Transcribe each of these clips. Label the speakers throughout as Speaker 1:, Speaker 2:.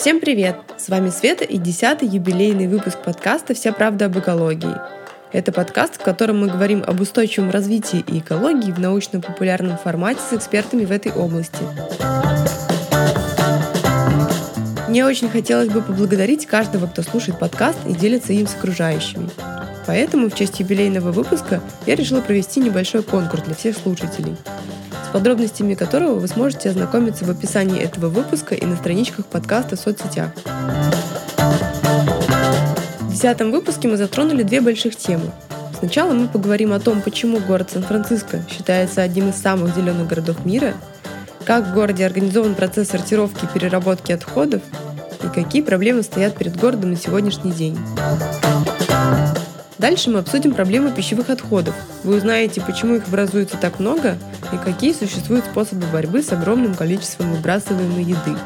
Speaker 1: Всем привет! С вами Света и десятый юбилейный выпуск подкаста «Вся правда об экологии». Это подкаст, в котором мы говорим об устойчивом развитии и экологии в научно-популярном формате с экспертами в этой области. Мне очень хотелось бы поблагодарить каждого, кто слушает подкаст и делится им с окружающими. Поэтому в честь юбилейного выпуска я решила провести небольшой конкурс для всех слушателей подробностями которого вы сможете ознакомиться в описании этого выпуска и на страничках подкаста в соцсетях. В десятом выпуске мы затронули две больших темы. Сначала мы поговорим о том, почему город Сан-Франциско считается одним из самых зеленых городов мира, как в городе организован процесс сортировки и переработки отходов и какие проблемы стоят перед городом на сегодняшний день. Дальше мы обсудим проблемы пищевых отходов. Вы узнаете, почему их образуется так много и какие существуют способы борьбы с огромным количеством выбрасываемой еды.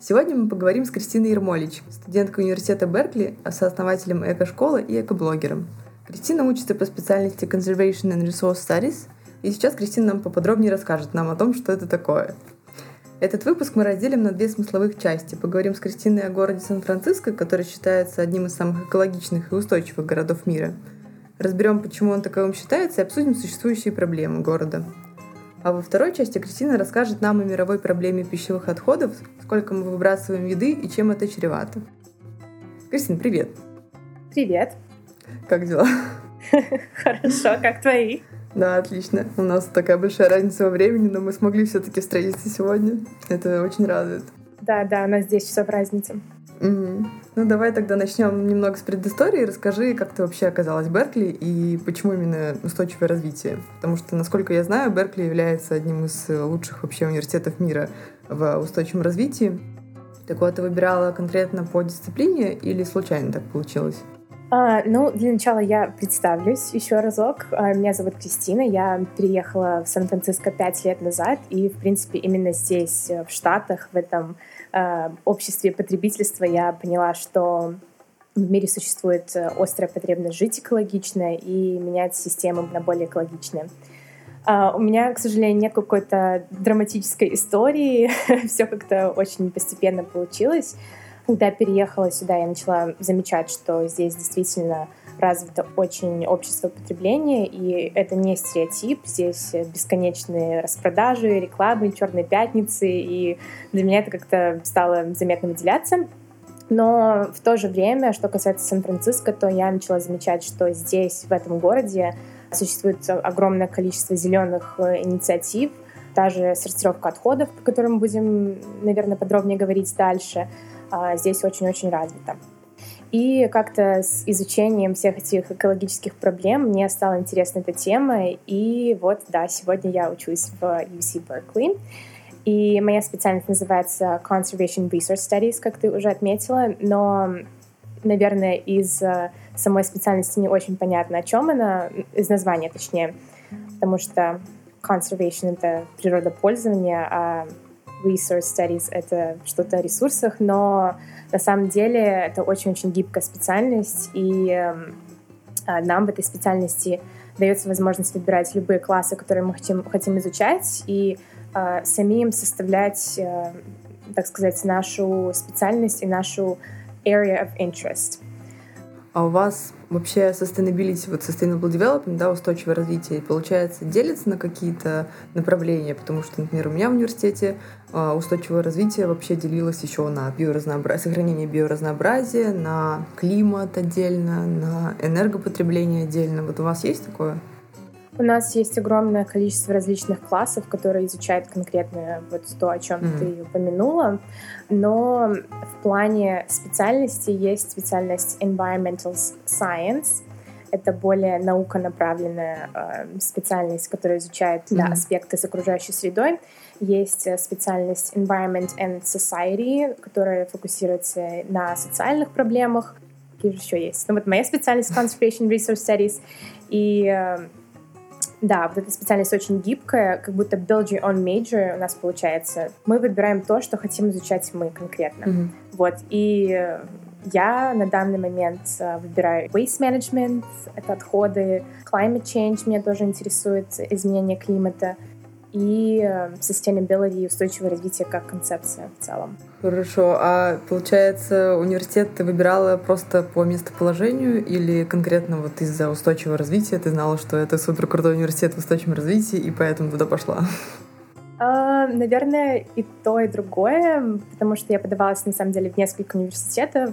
Speaker 1: Сегодня мы поговорим с Кристиной Ермолич, студенткой университета Беркли, сооснователем эко-школы и экоблогером. Кристина учится по специальности Conservation and Resource Studies, и сейчас Кристина нам поподробнее расскажет нам о том, что это такое. Этот выпуск мы разделим на две смысловых части. Поговорим с Кристиной о городе Сан-Франциско, который считается одним из самых экологичных и устойчивых городов мира. Разберем, почему он таковым считается, и обсудим существующие проблемы города. А во второй части Кристина расскажет нам о мировой проблеме пищевых отходов, сколько мы выбрасываем еды и чем это чревато. Кристина, привет!
Speaker 2: Привет!
Speaker 1: Как дела?
Speaker 2: Хорошо, как твои?
Speaker 1: Да, отлично. У нас такая большая разница во времени, но мы смогли все-таки встретиться сегодня. Это очень радует.
Speaker 2: Да, да, у нас 10 часов разница.
Speaker 1: Угу. Ну, давай тогда начнем немного с предыстории. Расскажи, как ты вообще оказалась в Беркли и почему именно устойчивое развитие? Потому что, насколько я знаю, Беркли является одним из лучших вообще университетов мира в устойчивом развитии. Так вот, ты выбирала конкретно по дисциплине или случайно так получилось?
Speaker 2: А, ну, для начала я представлюсь еще разок. А, меня зовут Кристина, я переехала в Сан-Франциско пять лет назад, и, в принципе, именно здесь, э, в Штатах, в этом э, обществе потребительства, я поняла, что в мире существует э, острая потребность жить экологично и менять систему на более экологичные. Uh, у меня, к сожалению, нет какой-то драматической истории. Все как-то очень постепенно получилось. Когда переехала сюда, я начала замечать, что здесь действительно развито очень общество потребления, и это не стереотип. Здесь бесконечные распродажи, рекламы, черные пятницы, и для меня это как-то стало заметно выделяться. Но в то же время, что касается Сан-Франциско, то я начала замечать, что здесь, в этом городе, существует огромное количество зеленых э, инициатив, даже сортировка отходов, по которым будем, наверное, подробнее говорить дальше — здесь очень-очень развита. И как-то с изучением всех этих экологических проблем мне стала интересна эта тема. И вот, да, сегодня я учусь в UC Berkeley. И моя специальность называется Conservation Resource Studies, как ты уже отметила. Но, наверное, из э, самой специальности не очень понятно, о чем она, из названия точнее. Потому что conservation — это природопользование, а resource studies — это что-то о ресурсах, но на самом деле это очень-очень гибкая специальность, и э, нам в этой специальности дается возможность выбирать любые классы, которые мы хотим, хотим изучать, и э, самим составлять, э, так сказать, нашу специальность и нашу area of interest.
Speaker 1: А у вас вообще sustainability, вот sustainable development, да, устойчивое развитие, получается, делится на какие-то направления, потому что, например, у меня в университете а, устойчивое развитие вообще делилось еще на биоразнообразие, сохранение биоразнообразия, на климат отдельно, на энергопотребление отдельно. Вот у вас есть такое?
Speaker 2: У нас есть огромное количество различных классов, которые изучают конкретно вот то, о чем mm-hmm. ты упомянула. Но в плане специальности есть специальность Environmental Science. Это более науконаправленная э, специальность, которая изучает mm-hmm. аспекты с окружающей средой. Есть э, специальность Environment and Society, которая фокусируется на социальных проблемах. Какие же еще есть? Ну вот моя специальность Conservation Resource Studies. И э, да, вот эта специальность очень гибкая, как будто build your own major у нас получается. Мы выбираем то, что хотим изучать мы конкретно. Mm-hmm. Вот, и я на данный момент э, выбираю waste management, это отходы, climate change меня тоже интересует, изменение климата. И э, sustainability и устойчивое развитие как концепция в целом.
Speaker 1: Хорошо. А получается, университет ты выбирала просто по местоположению или конкретно вот из-за устойчивого развития ты знала, что это супер крутой университет в устойчивом развитии, и поэтому туда пошла?
Speaker 2: Uh, наверное, и то, и другое, потому что я подавалась, на самом деле, в несколько университетов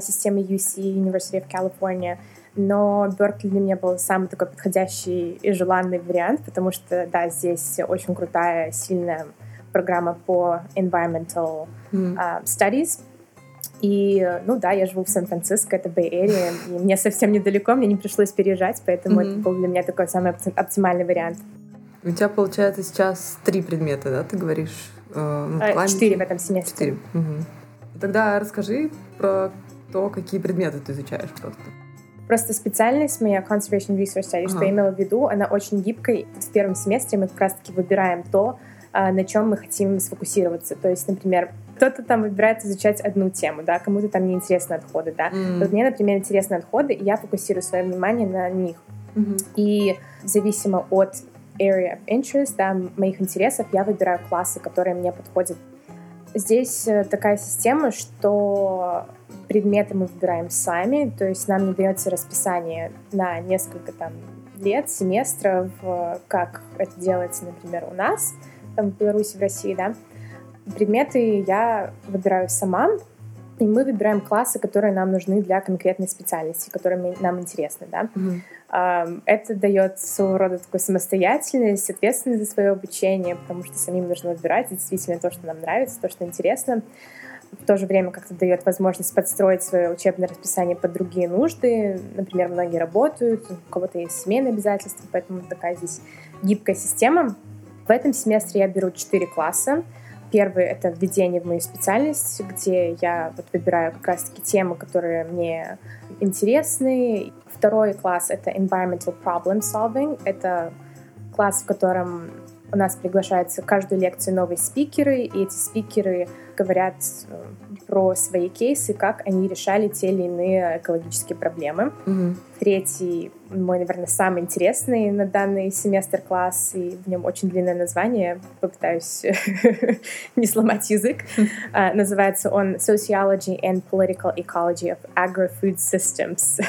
Speaker 2: системы UC, University of California, но Беркли для меня был самый такой подходящий и желанный вариант, потому что, да, здесь очень крутая, сильная программа по environmental mm. uh, studies. И, ну да, я живу в Сан-Франциско, это Area, и мне совсем недалеко, мне не пришлось переезжать, поэтому mm-hmm. это был для меня такой самый оптимальный вариант.
Speaker 1: У тебя, получается, сейчас три предмета, да, ты говоришь?
Speaker 2: Э, ну, э, четыре в этом семестре.
Speaker 1: Четыре. Угу. Тогда расскажи про то, какие предметы ты изучаешь просто.
Speaker 2: Просто специальность моя Conservation Resource Study, ага. что я имела в виду, она очень гибкая. В первом семестре мы как раз-таки выбираем то, а, на чем мы хотим сфокусироваться. То есть, например, кто-то там выбирает изучать одну тему, да, кому-то там неинтересны отходы, да. Mm. Вот мне, например, интересны отходы, и я фокусирую свое внимание на них. Mm-hmm. И зависимо от area of interest, да, моих интересов, я выбираю классы, которые мне подходят. Здесь э, такая система, что предметы мы выбираем сами, то есть нам не дается расписание на несколько там лет, семестров, как это делается, например, у нас, там в Беларуси, в России, да. Предметы я выбираю сама, и мы выбираем классы, которые нам нужны для конкретной специальности, которые нам интересны, да. Mm-hmm. Это дает своего рода такую самостоятельность, ответственность за свое обучение, потому что самим нужно выбирать действительно то, что нам нравится, то, что интересно в то же время как-то дает возможность подстроить свое учебное расписание под другие нужды. Например, многие работают, у кого-то есть семейные обязательства, поэтому такая здесь гибкая система. В этом семестре я беру четыре класса. Первый — это введение в мою специальность, где я вот выбираю как раз-таки темы, которые мне интересны. Второй класс — это Environmental Problem Solving. Это класс, в котором у нас приглашаются каждую лекцию новые спикеры, и эти спикеры говорят э, про свои кейсы, как они решали те или иные экологические проблемы. Угу. Третий, мой, наверное, самый интересный на данный семестр класс, и в нем очень длинное название, попытаюсь не сломать язык. А, называется он Sociology and Political Ecology of Agri-Food Systems.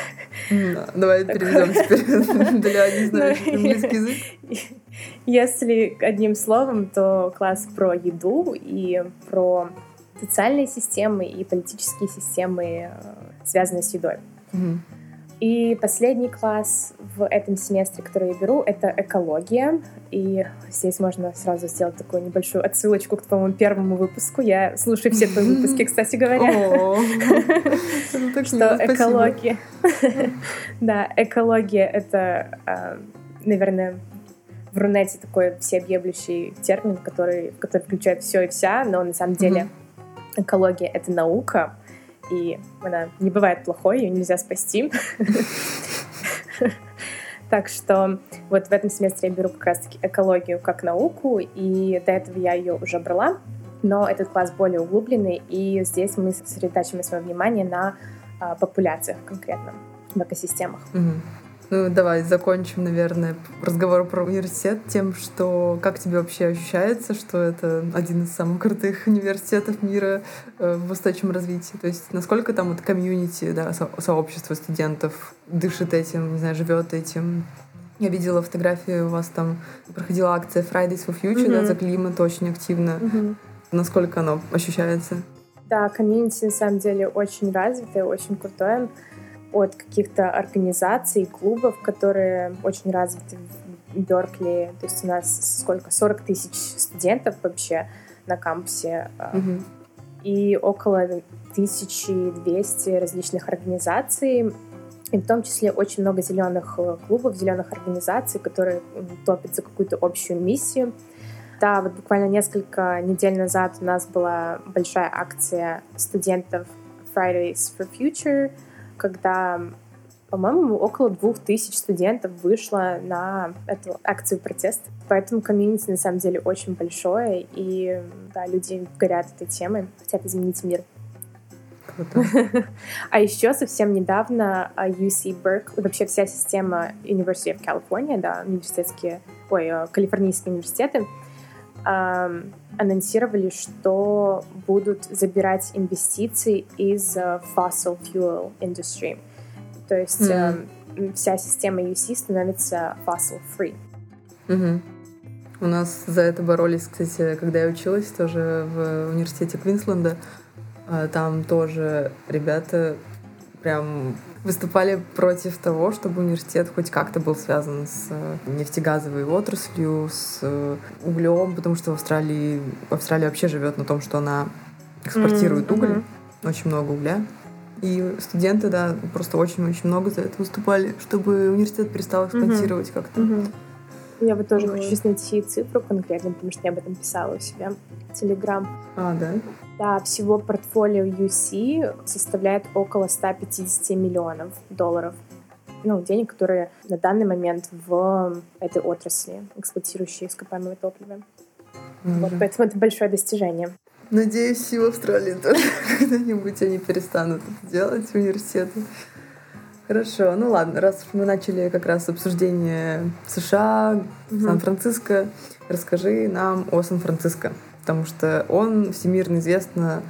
Speaker 1: Давай переведем теперь для не знающих английский язык.
Speaker 2: Если одним словом, то класс про еду и про социальные системы и политические системы, э, связанные с едой. Mm-hmm. И последний класс в этом семестре, который я беру, это экология. И здесь можно сразу сделать такую небольшую отсылочку к твоему первому выпуску. Я слушаю все твои выпуски, кстати говоря. Что экология... Да, экология — это, э, наверное, в Рунете такой всеобъемлющий термин, который, который включает все и вся, но на самом деле экология — это наука, и она не бывает плохой, ее нельзя спасти. Так что вот в этом семестре я беру как раз-таки экологию как науку, и до этого я ее уже брала, но этот класс более углубленный, и здесь мы сосредотачиваем свое внимание на а, популяциях конкретно, в экосистемах.
Speaker 1: Mm-hmm. Ну, давай закончим, наверное, разговор про университет тем, что как тебе вообще ощущается, что это один из самых крутых университетов мира э, в устойчивом развитии? То есть насколько там вот комьюнити, да, со сообщество студентов дышит этим, не знаю, живет этим? Я видела фотографии, у вас там проходила акция Fridays for Future, mm-hmm. да, за климат очень активно. Mm-hmm. Насколько оно ощущается?
Speaker 2: Да, комьюнити на самом деле очень развитое, очень крутое от каких-то организаций, клубов, которые очень развиты в Беркли. То есть у нас сколько? 40 тысяч студентов вообще на кампусе. Mm-hmm. И около 1200 различных организаций, и в том числе очень много зеленых э, клубов, зеленых организаций, которые топят за какую-то общую миссию. Да, вот буквально несколько недель назад у нас была большая акция студентов Fridays for Future — когда, по-моему, около двух тысяч студентов вышло на эту акцию протеста. Поэтому комьюнити на самом деле очень большое, и да, люди горят этой темой, хотят изменить мир. а еще совсем недавно UC Berkeley, вообще вся система University of California, да, университетские ой, э, калифорнийские университеты анонсировали, что будут забирать инвестиции из э, fossil fuel industry. То есть mm-hmm. вся система UC становится fossil free.
Speaker 1: Mm-hmm. У нас за это боролись, кстати, когда я училась тоже в университете Квинсленда. А, там тоже ребята прям выступали против того, чтобы университет хоть как-то был связан с э, нефтегазовой отраслью, с э, углем, потому что в Австралии Австралия вообще живет на том, что она экспортирует mm-hmm. уголь, очень много угля. И студенты, да, просто очень-очень много за это выступали, чтобы университет перестал эксплуатировать mm-hmm. как-то. Mm-hmm.
Speaker 2: Я бы тоже хочу найти цифру конкретно, потому что я об этом писала у себя в Телеграм.
Speaker 1: А, да?
Speaker 2: Да, всего портфолио UC составляет около 150 миллионов долларов. Ну, денег, которые на данный момент в этой отрасли, эксплуатирующей ископаемое топливо. Mm-hmm. Вот, поэтому это большое достижение.
Speaker 1: Надеюсь, и в Австралии тоже когда-нибудь они перестанут это делать, университеты. Хорошо, ну ладно, раз мы начали как раз обсуждение США, mm-hmm. Сан-Франциско, расскажи нам о Сан-Франциско потому что он всемирно известно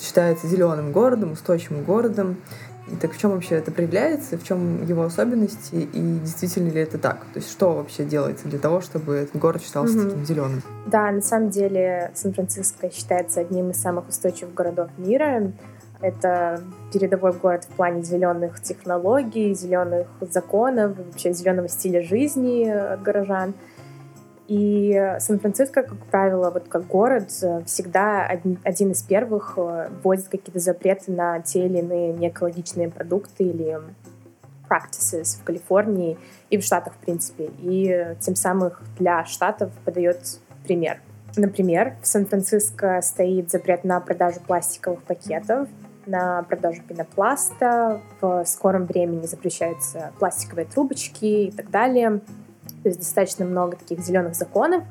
Speaker 1: считается зеленым городом, устойчивым городом. И так в чем вообще это проявляется, в чем его особенности, и действительно ли это так? То есть что вообще делается для того, чтобы этот город считался mm-hmm. таким зеленым?
Speaker 2: Да, на самом деле Сан-Франциско считается одним из самых устойчивых городов мира. Это передовой город в плане зеленых технологий, зеленых законов, вообще зеленого стиля жизни горожан. И Сан-Франциско, как правило, вот как город, всегда один, один из первых э, вводит какие-то запреты на те или иные неэкологичные продукты или practices в Калифорнии и в Штатах, в принципе. И тем самым для Штатов подает пример. Например, в Сан-Франциско стоит запрет на продажу пластиковых пакетов, на продажу пенопласта, в скором времени запрещаются пластиковые трубочки и так далее. То есть достаточно много таких зеленых законов.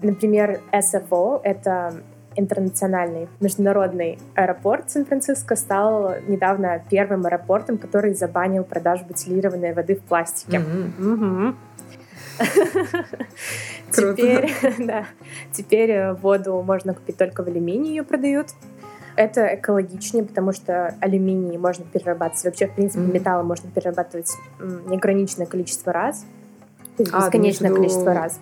Speaker 2: Например, SFO — это интернациональный международный аэропорт Сан-Франциско стал недавно первым аэропортом, который забанил продажу бутилированной воды в пластике. Теперь, да, теперь э, воду можно купить только в алюминии, ее продают. Это экологичнее, потому что алюминий можно перерабатывать. Вообще, в принципе, mm-hmm. металлы можно перерабатывать неограниченное количество раз. То есть а, бесконечное виду... количество раз.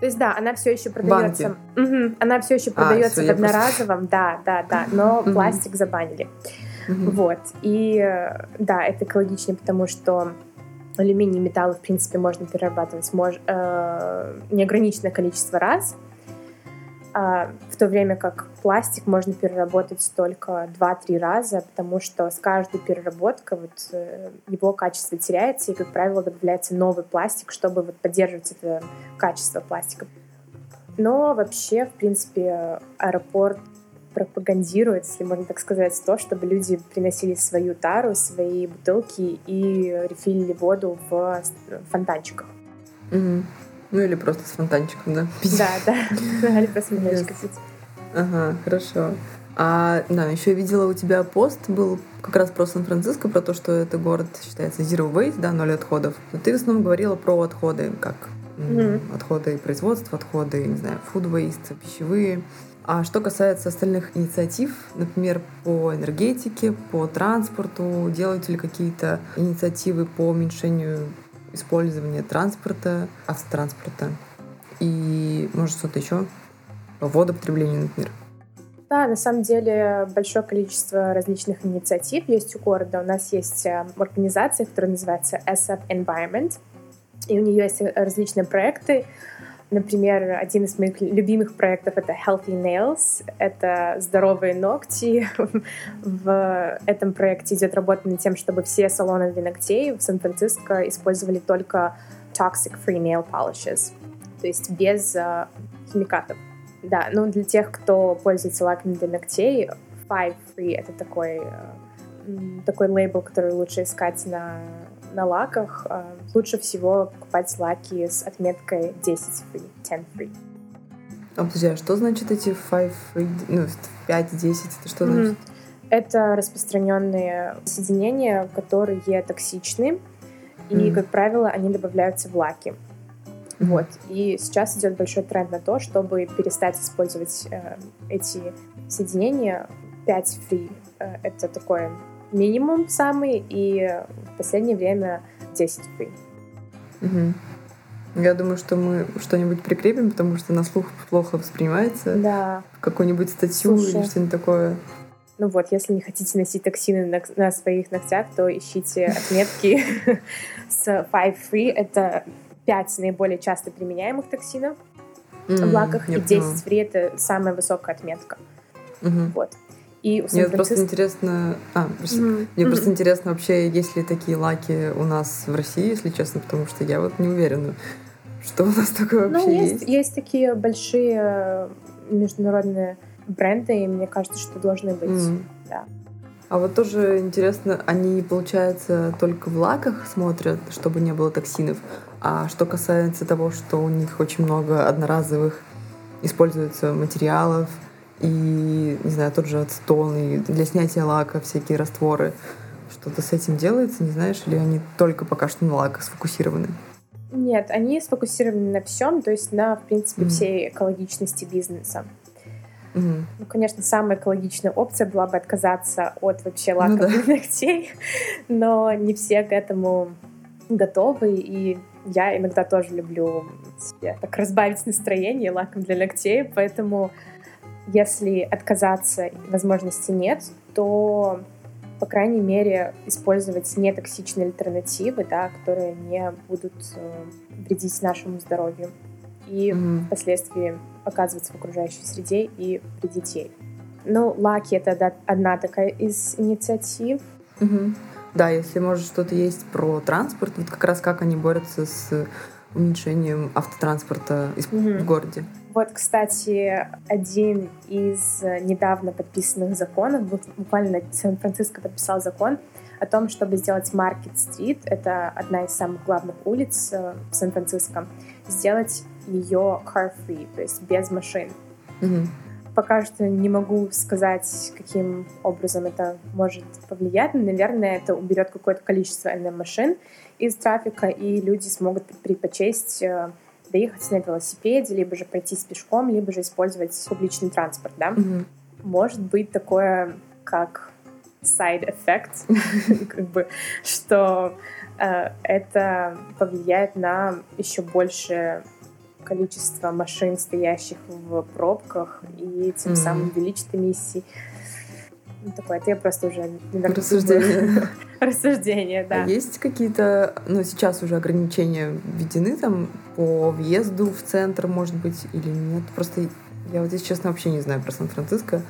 Speaker 2: То есть да, она все еще продается. Угу, она все еще продается а, в одноразовом, просто... да, да, да, но угу. пластик забанили. Угу. Вот. И да, это экологичнее, потому что алюминий и металлы, в принципе, можно перерабатывать мож, э, неограниченное количество раз в то время как пластик можно переработать только 2-3 раза, потому что с каждой переработкой вот, э, его качество теряется, и, как правило, добавляется новый пластик, чтобы вот, поддерживать это качество пластика. Но вообще, в принципе, аэропорт пропагандирует, если можно так сказать, то, чтобы люди приносили свою тару, свои бутылки и рефилили воду в фонтанчиках.
Speaker 1: Mm-hmm. Ну или просто с фонтанчиком, да?
Speaker 2: Да, да. Или просто немножечко пить.
Speaker 1: Ага, хорошо. А, да, еще я видела у тебя пост был как раз про Сан-Франциско, про то, что это город считается zero waste, да, ноль отходов. Но ты в основном говорила про отходы, как mm-hmm. отходы производства, отходы, не знаю, food waste, пищевые. А что касается остальных инициатив, например, по энергетике, по транспорту, делаете ли какие-то инициативы по уменьшению использование транспорта, автотранспорта и, может, что-то еще? Водопотребление, например.
Speaker 2: Да, на самом деле большое количество различных инициатив есть у города. У нас есть э, организация, которая называется SF Environment, и у нее есть различные проекты, Например, один из моих любимых проектов — это Healthy Nails. Это здоровые ногти. В этом проекте идет работа над тем, чтобы все салоны для ногтей в Сан-Франциско использовали только toxic-free nail polishes, то есть без uh, химикатов. Да, ну для тех, кто пользуется лаками для ногтей, Five Free — это такой, uh, такой лейбл, который лучше искать на на лаках э, лучше всего покупать лаки с отметкой 10 free, 10 free.
Speaker 1: А, подожди, а что значит эти 5 free, ну, 5-10, это что mm-hmm. значит?
Speaker 2: Это распространенные соединения, которые токсичны, и, mm-hmm. как правило, они добавляются в лаки. Вот. И сейчас идет большой тренд на то, чтобы перестать использовать э, эти соединения. 5 free э, — это такой минимум самый, и в последнее время 10 free.
Speaker 1: Угу. Я думаю, что мы что-нибудь прикрепим, потому что на слух плохо воспринимается.
Speaker 2: Да.
Speaker 1: Какую-нибудь статью Слушай. или что-нибудь такое.
Speaker 2: Ну вот, если не хотите носить токсины на, на своих ногтях, то ищите отметки с Five Free. Это 5 наиболее часто применяемых токсинов в лаках, и 10 Free — это самая высокая отметка. Вот. И
Speaker 1: у Мне просто интересно... А, mm-hmm. Мне mm-hmm. просто интересно вообще, есть ли такие лаки у нас в России, если честно, потому что я вот не уверена, что у нас такое ну, вообще
Speaker 2: ну, есть. Есть такие большие международные бренды, и мне кажется, что должны быть. Mm. Да.
Speaker 1: А вот тоже интересно, они, получается, только в лаках смотрят, чтобы не было токсинов. А что касается того, что у них очень много одноразовых используется материалов, и, не знаю, тот же ацетон, и для снятия лака всякие растворы, что-то с этим делается, не знаешь, или они только пока что на лаках сфокусированы?
Speaker 2: Нет, они сфокусированы на всем, то есть на, в принципе, mm-hmm. всей экологичности бизнеса.
Speaker 1: Mm-hmm.
Speaker 2: Ну, конечно, самая экологичная опция была бы отказаться от вообще лака ну, да. для ногтей, но не все к этому готовы, и я иногда тоже люблю себе так разбавить настроение лаком для ногтей, поэтому если отказаться возможности нет, то по крайней мере, использовать нетоксичные альтернативы, да, которые не будут э, вредить нашему здоровью и mm-hmm. впоследствии оказываться в окружающей среде и при детей. Ну, лаки — это одна такая из инициатив.
Speaker 1: Mm-hmm. Да, если, может, что-то есть про транспорт, вот как раз как они борются с уменьшением автотранспорта mm-hmm. в городе.
Speaker 2: Вот, кстати, один из недавно подписанных законов, буквально Сан-Франциско подписал закон о том, чтобы сделать Маркет-стрит, это одна из самых главных улиц э, в Сан-Франциско, сделать ее car-free, то есть без машин.
Speaker 1: Mm-hmm.
Speaker 2: Пока что не могу сказать, каким образом это может повлиять, но, наверное, это уберет какое-то количество машин из трафика, и люди смогут предпочесть э, доехать на велосипеде, либо же пройтись пешком, либо же использовать публичный транспорт, да.
Speaker 1: Mm-hmm.
Speaker 2: Может быть такое, как side effect, как бы, что э, это повлияет на еще большее количество машин, стоящих в пробках, и тем mm-hmm. самым увеличит эмиссии. Ну, такое, это я просто уже...
Speaker 1: Наверное, Рассуждение.
Speaker 2: Рассуждение, да.
Speaker 1: А есть какие-то, ну, сейчас уже ограничения введены там по въезду в центр, может быть, или нет? Просто я вот, если честно, вообще не знаю про Сан-Франциско.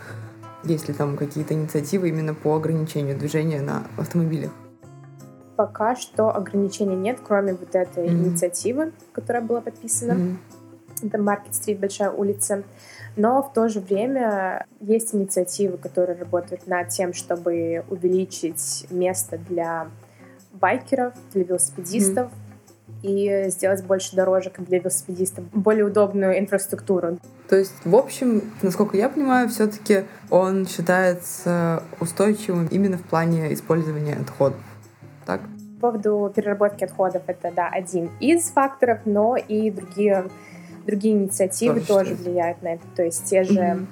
Speaker 1: Есть ли там какие-то инициативы именно по ограничению движения на автомобилях?
Speaker 2: Пока что ограничений нет, кроме вот этой mm-hmm. инициативы, которая была подписана. Mm-hmm. Это Маркет-стрит, большая улица. Но в то же время есть инициативы, которые работают над тем, чтобы увеличить место для байкеров, для велосипедистов, mm и сделать больше дорожек для велосипедистов, более удобную инфраструктуру.
Speaker 1: То есть, в общем, насколько я понимаю, все-таки он считается устойчивым именно в плане использования отходов. Так?
Speaker 2: По поводу переработки отходов это да, один из факторов, но и другие другие инициативы тоже, тоже влияют на это. То есть те же mm-hmm.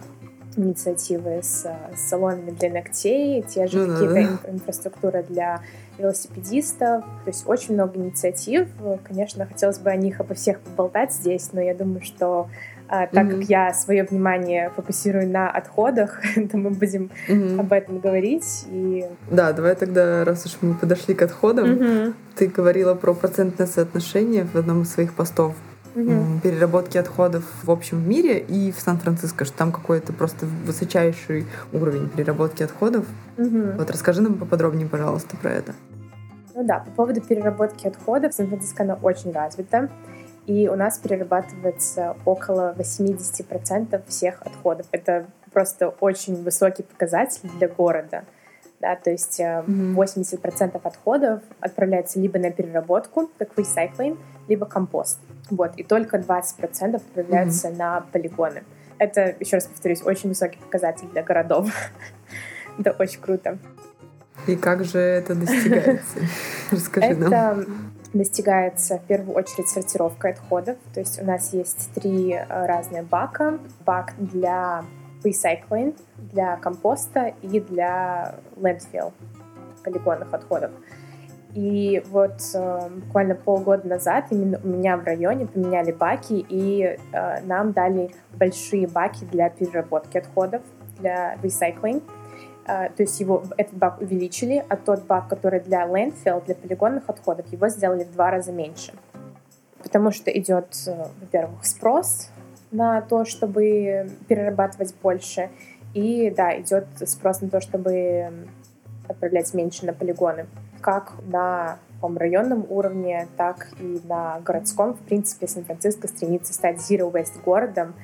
Speaker 2: инициативы с, с салонами для ногтей, те же ну, какие-то инфраструктуры для велосипедистов. То есть очень много инициатив. Конечно, хотелось бы о них обо всех поболтать здесь, но я думаю, что а, так mm-hmm. как я свое внимание фокусирую на отходах, то мы будем mm-hmm. об этом говорить. И...
Speaker 1: Да, давай тогда, раз уж мы подошли к отходам,
Speaker 2: mm-hmm.
Speaker 1: ты говорила про процентное соотношение в одном из своих постов
Speaker 2: угу.
Speaker 1: переработки отходов в общем мире и в Сан-Франциско, что там какой-то просто высочайший уровень переработки отходов.
Speaker 2: Угу.
Speaker 1: Вот расскажи нам поподробнее, пожалуйста, про это.
Speaker 2: Ну да, по поводу переработки отходов, Сан-Франциско она очень развита. И у нас перерабатывается около 80% всех отходов. Это просто очень высокий показатель для города. Да, то есть mm-hmm. 80% отходов отправляется либо на переработку, как recycling, либо компост. Вот, и только 20% отправляются mm-hmm. на полигоны. Это, еще раз повторюсь, очень высокий показатель для городов. Это очень круто.
Speaker 1: И как же это достигается? Расскажи
Speaker 2: нам. достигается в первую очередь сортировкой отходов. То есть у нас есть три э, разные бака. Бак для recycling, для компоста и для landfill, полигонных отходов. И вот э, буквально полгода назад именно у меня в районе поменяли баки, и э, нам дали большие баки для переработки отходов, для recycling. Э, то есть его, этот бак увеличили, а тот бак, который для landfill, для полигонных отходов, его сделали в два раза меньше. Потому что идет, э, во-первых, спрос на то, чтобы перерабатывать больше, и да, идет спрос на то, чтобы отправлять меньше на полигоны как на районном уровне, так и на городском. В принципе, Сан-Франциско стремится стать Zero Waste городом.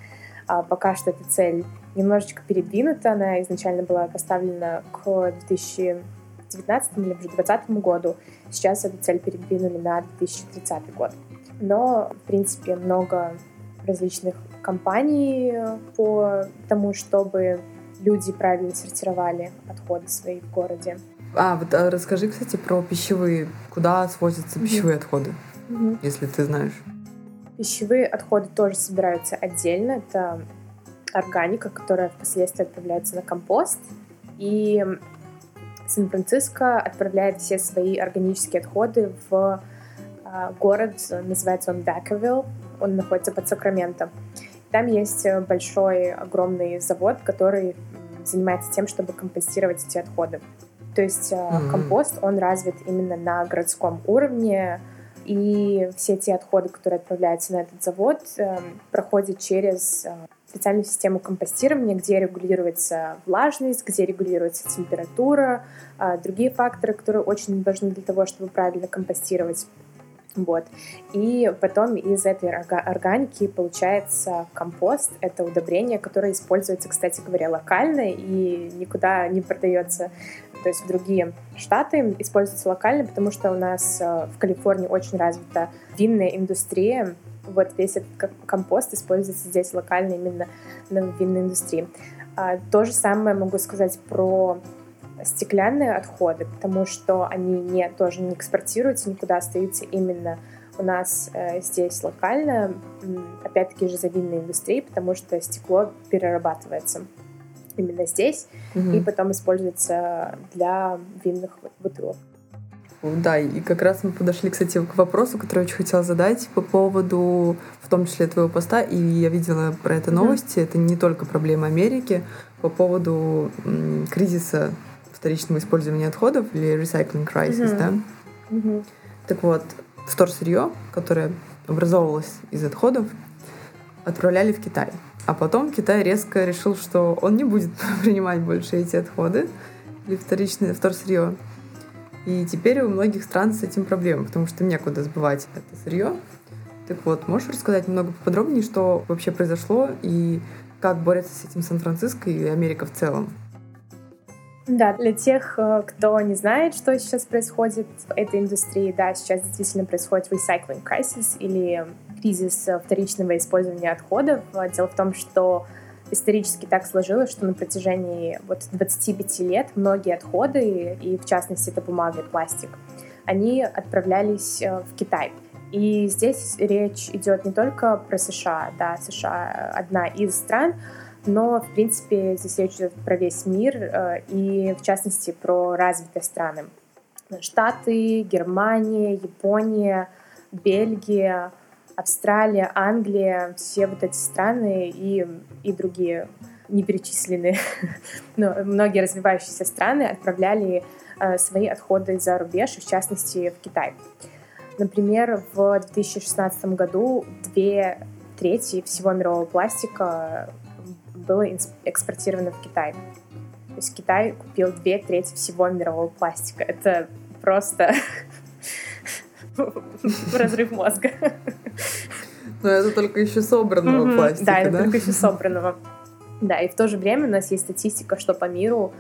Speaker 2: А пока что эта цель немножечко передвинута. Она изначально была поставлена к 2019 или уже 2020 году. Сейчас эту цель передвинули на 2030 год. Но, в принципе, много различных компаний по тому, чтобы люди правильно сортировали отходы свои в городе.
Speaker 1: А, вот а расскажи, кстати, про пищевые. Куда свозятся пищевые mm-hmm. отходы, mm-hmm. если ты знаешь?
Speaker 2: Пищевые отходы тоже собираются отдельно. Это органика, которая впоследствии отправляется на компост. И Сан-Франциско отправляет все свои органические отходы в а, город, называется он Бакервилл, он находится под Сакраменто. Там есть большой, огромный завод, который занимается тем, чтобы компостировать эти отходы. То есть mm-hmm. компост, он развит именно на городском уровне, и все те отходы, которые отправляются на этот завод, э, проходят через э, специальную систему компостирования, где регулируется влажность, где регулируется температура, э, другие факторы, которые очень важны для того, чтобы правильно компостировать. Вот. И потом из этой органики получается компост. Это удобрение, которое используется, кстати говоря, локально и никуда не продается то есть в другие штаты используется локально, потому что у нас э, в Калифорнии очень развита винная индустрия. Вот весь этот компост используется здесь локально именно на винной индустрии. А, то же самое могу сказать про стеклянные отходы, потому что они не, тоже не экспортируются никуда, остаются именно у нас э, здесь локально, опять-таки же за винной индустрией, потому что стекло перерабатывается именно здесь, угу. и потом используется для винных бутылок.
Speaker 1: Да, и как раз мы подошли, кстати, к вопросу, который я очень хотела задать по поводу, в том числе, твоего поста, и я видела про это новости, mm это не только проблема Америки, по поводу м, кризиса вторичного использования отходов или recycling crisis, mm да? mm Так вот, вторсырье, которое образовывалось из отходов, отправляли в Китай. А потом Китай резко решил, что он не будет принимать больше эти отходы или вторичное вторсырье. И теперь у многих стран с этим проблемы, потому что некуда сбывать это сырье. Так вот, можешь рассказать немного поподробнее, что вообще произошло и как борется с этим Сан-Франциско и Америка в целом?
Speaker 2: Да, для тех, э, кто не знает, что сейчас происходит в этой индустрии, да, сейчас действительно происходит recycling crisis или кризис э, вторичного использования отходов. Дело в том, что исторически так сложилось, что на протяжении вот 25 лет многие отходы, и в частности это бумага и пластик, они отправлялись э, в Китай. И здесь речь идет не только про США, да, США одна из стран, но, в принципе, здесь речь идет про весь мир э, и, в частности, про развитые страны. Штаты, Германия, Япония, Бельгия, Австралия, Англия, все вот эти страны и, и другие не перечислены, но многие развивающиеся страны отправляли э, свои отходы за рубеж, в частности в Китай. Например, в 2016 году две трети всего мирового пластика было экспортировано в Китай. То есть Китай купил две трети всего мирового пластика. Это просто разрыв мозга.
Speaker 1: Но это только еще собранного пластика,
Speaker 2: да? это только еще собранного. Да, и в то же время у нас есть статистика, что по миру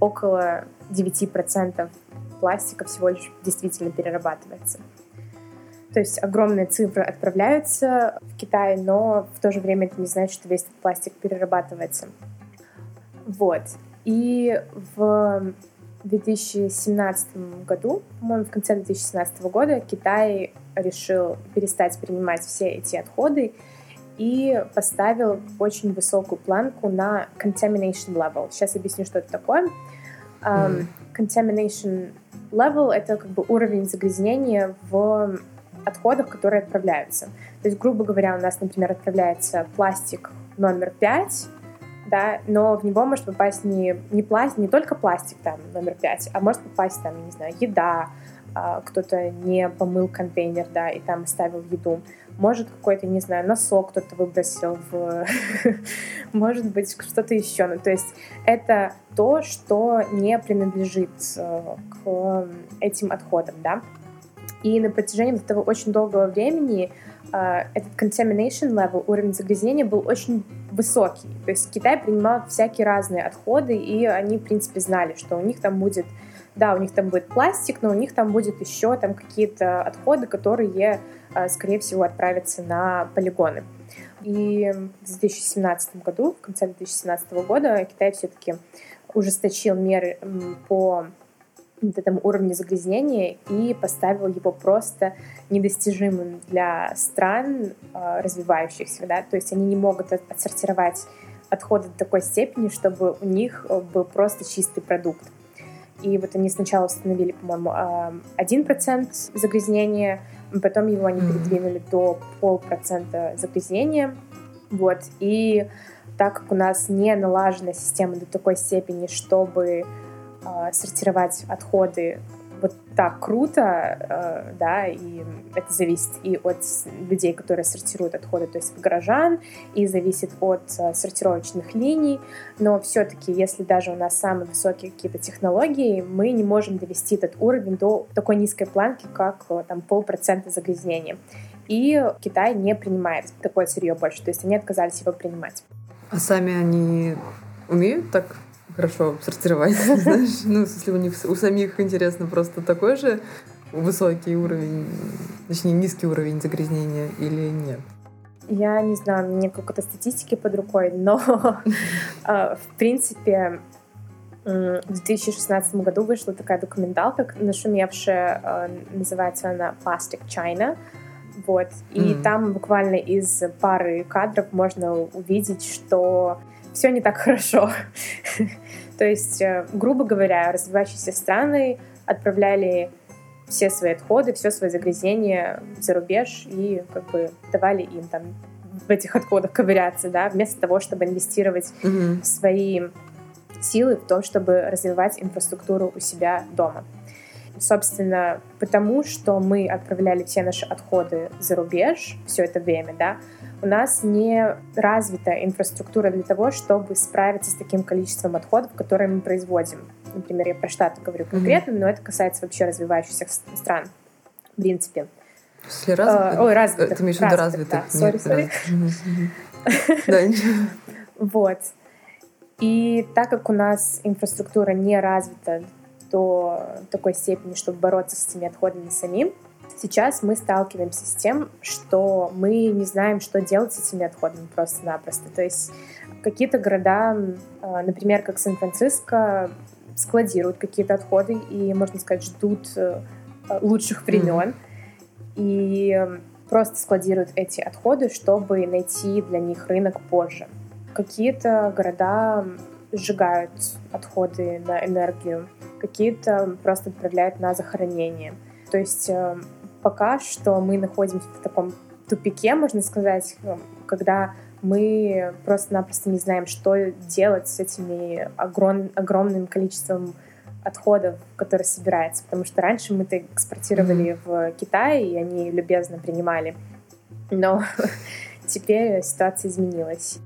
Speaker 2: около 9% пластика всего лишь действительно перерабатывается. То есть огромные цифры отправляются в Китай, но в то же время это не значит, что весь этот пластик перерабатывается. Вот. И в в 2017 году, по-моему, в конце 2017 года Китай решил перестать принимать все эти отходы и поставил очень высокую планку на contamination level. Сейчас объясню, что это такое. Um, contamination level — это как бы уровень загрязнения в отходах, которые отправляются. То есть, грубо говоря, у нас, например, отправляется пластик номер 5, да, но в него может попасть не, не, пластик, не только пластик там номер 5, а может попасть там, не знаю, еда, а, кто-то не помыл контейнер, да, и там оставил еду. Может, какой-то, не знаю, носок кто-то выбросил в... Может быть, что-то еще. Ну, то есть это то, что не принадлежит э, к этим отходам, да. И на протяжении этого очень долгого времени э, этот contamination level, уровень загрязнения был очень высокий. То есть Китай принимал всякие разные отходы, и они, в принципе, знали, что у них там будет, да, у них там будет пластик, но у них там будет еще там какие-то отходы, которые, э, скорее всего, отправятся на полигоны. И в 2017 году, в конце 2017 года, Китай все-таки ужесточил меры по вот этому уровню загрязнения и поставил его просто недостижимым для стран э, развивающихся, да, то есть они не могут отсортировать отходы до такой степени, чтобы у них э, был просто чистый продукт. И вот они сначала установили, по-моему, 1% э, загрязнения, потом его они передвинули до полпроцента загрязнения, вот, и так как у нас не налажена система до такой степени, чтобы э, сортировать отходы вот так круто, э, да, и это зависит и от людей, которые сортируют отходы, то есть от горожан, и зависит от э, сортировочных линий, но все-таки, если даже у нас самые высокие какие-то технологии, мы не можем довести этот уровень до такой низкой планки, как э, там полпроцента загрязнения. И Китай не принимает такое сырье больше, то есть они отказались его принимать.
Speaker 1: А сами они умеют так хорошо сортировать, знаешь. Ну, смысле, у них у самих, интересно, просто такой же высокий уровень, точнее, низкий уровень загрязнения или нет?
Speaker 2: Я не знаю, мне какой-то статистики под рукой, но а, в принципе в 2016 году вышла такая документалка, нашумевшая, а, называется она Plastic China. Вот. И mm-hmm. там буквально из пары кадров можно увидеть, что все не так хорошо. То есть, э, грубо говоря, развивающиеся страны отправляли все свои отходы, все свои загрязнения за рубеж и как бы давали им там в этих отходах ковыряться, да, вместо того, чтобы инвестировать mm-hmm. свои силы в том, чтобы развивать инфраструктуру у себя дома. Собственно, потому что мы отправляли все наши отходы за рубеж все это время, да, у нас не развита инфраструктура для того, чтобы справиться с таким количеством отходов, которые мы производим. Например, я про Штаты говорю конкретно, mm-hmm. но это касается вообще развивающихся стран, в принципе.
Speaker 1: Если развитых?
Speaker 2: Ой, развитых.
Speaker 1: Ты имеешь в виду развитых? Да,
Speaker 2: сори, сори. Да, ничего. Вот. И так как у нас инфраструктура не развита до такой степени, чтобы бороться с этими отходами самим, Сейчас мы сталкиваемся с тем, что мы не знаем, что делать с этими отходами просто-напросто. То есть какие-то города, а, например, как Сан-Франциско, складируют какие-то отходы и, можно сказать, ждут э, лучших времен. Mm. И просто складируют эти отходы, чтобы найти для них рынок позже. Какие-то города сжигают отходы на энергию, какие-то просто отправляют на захоронение. То есть э, пока что мы находимся в таком тупике, можно сказать, э, когда мы просто-напросто не знаем, что делать с этими огром, огромным количеством отходов, которые собирается. Потому что раньше мы это экспортировали mm-hmm. в Китай, и они любезно принимали. Но теперь ситуация изменилась.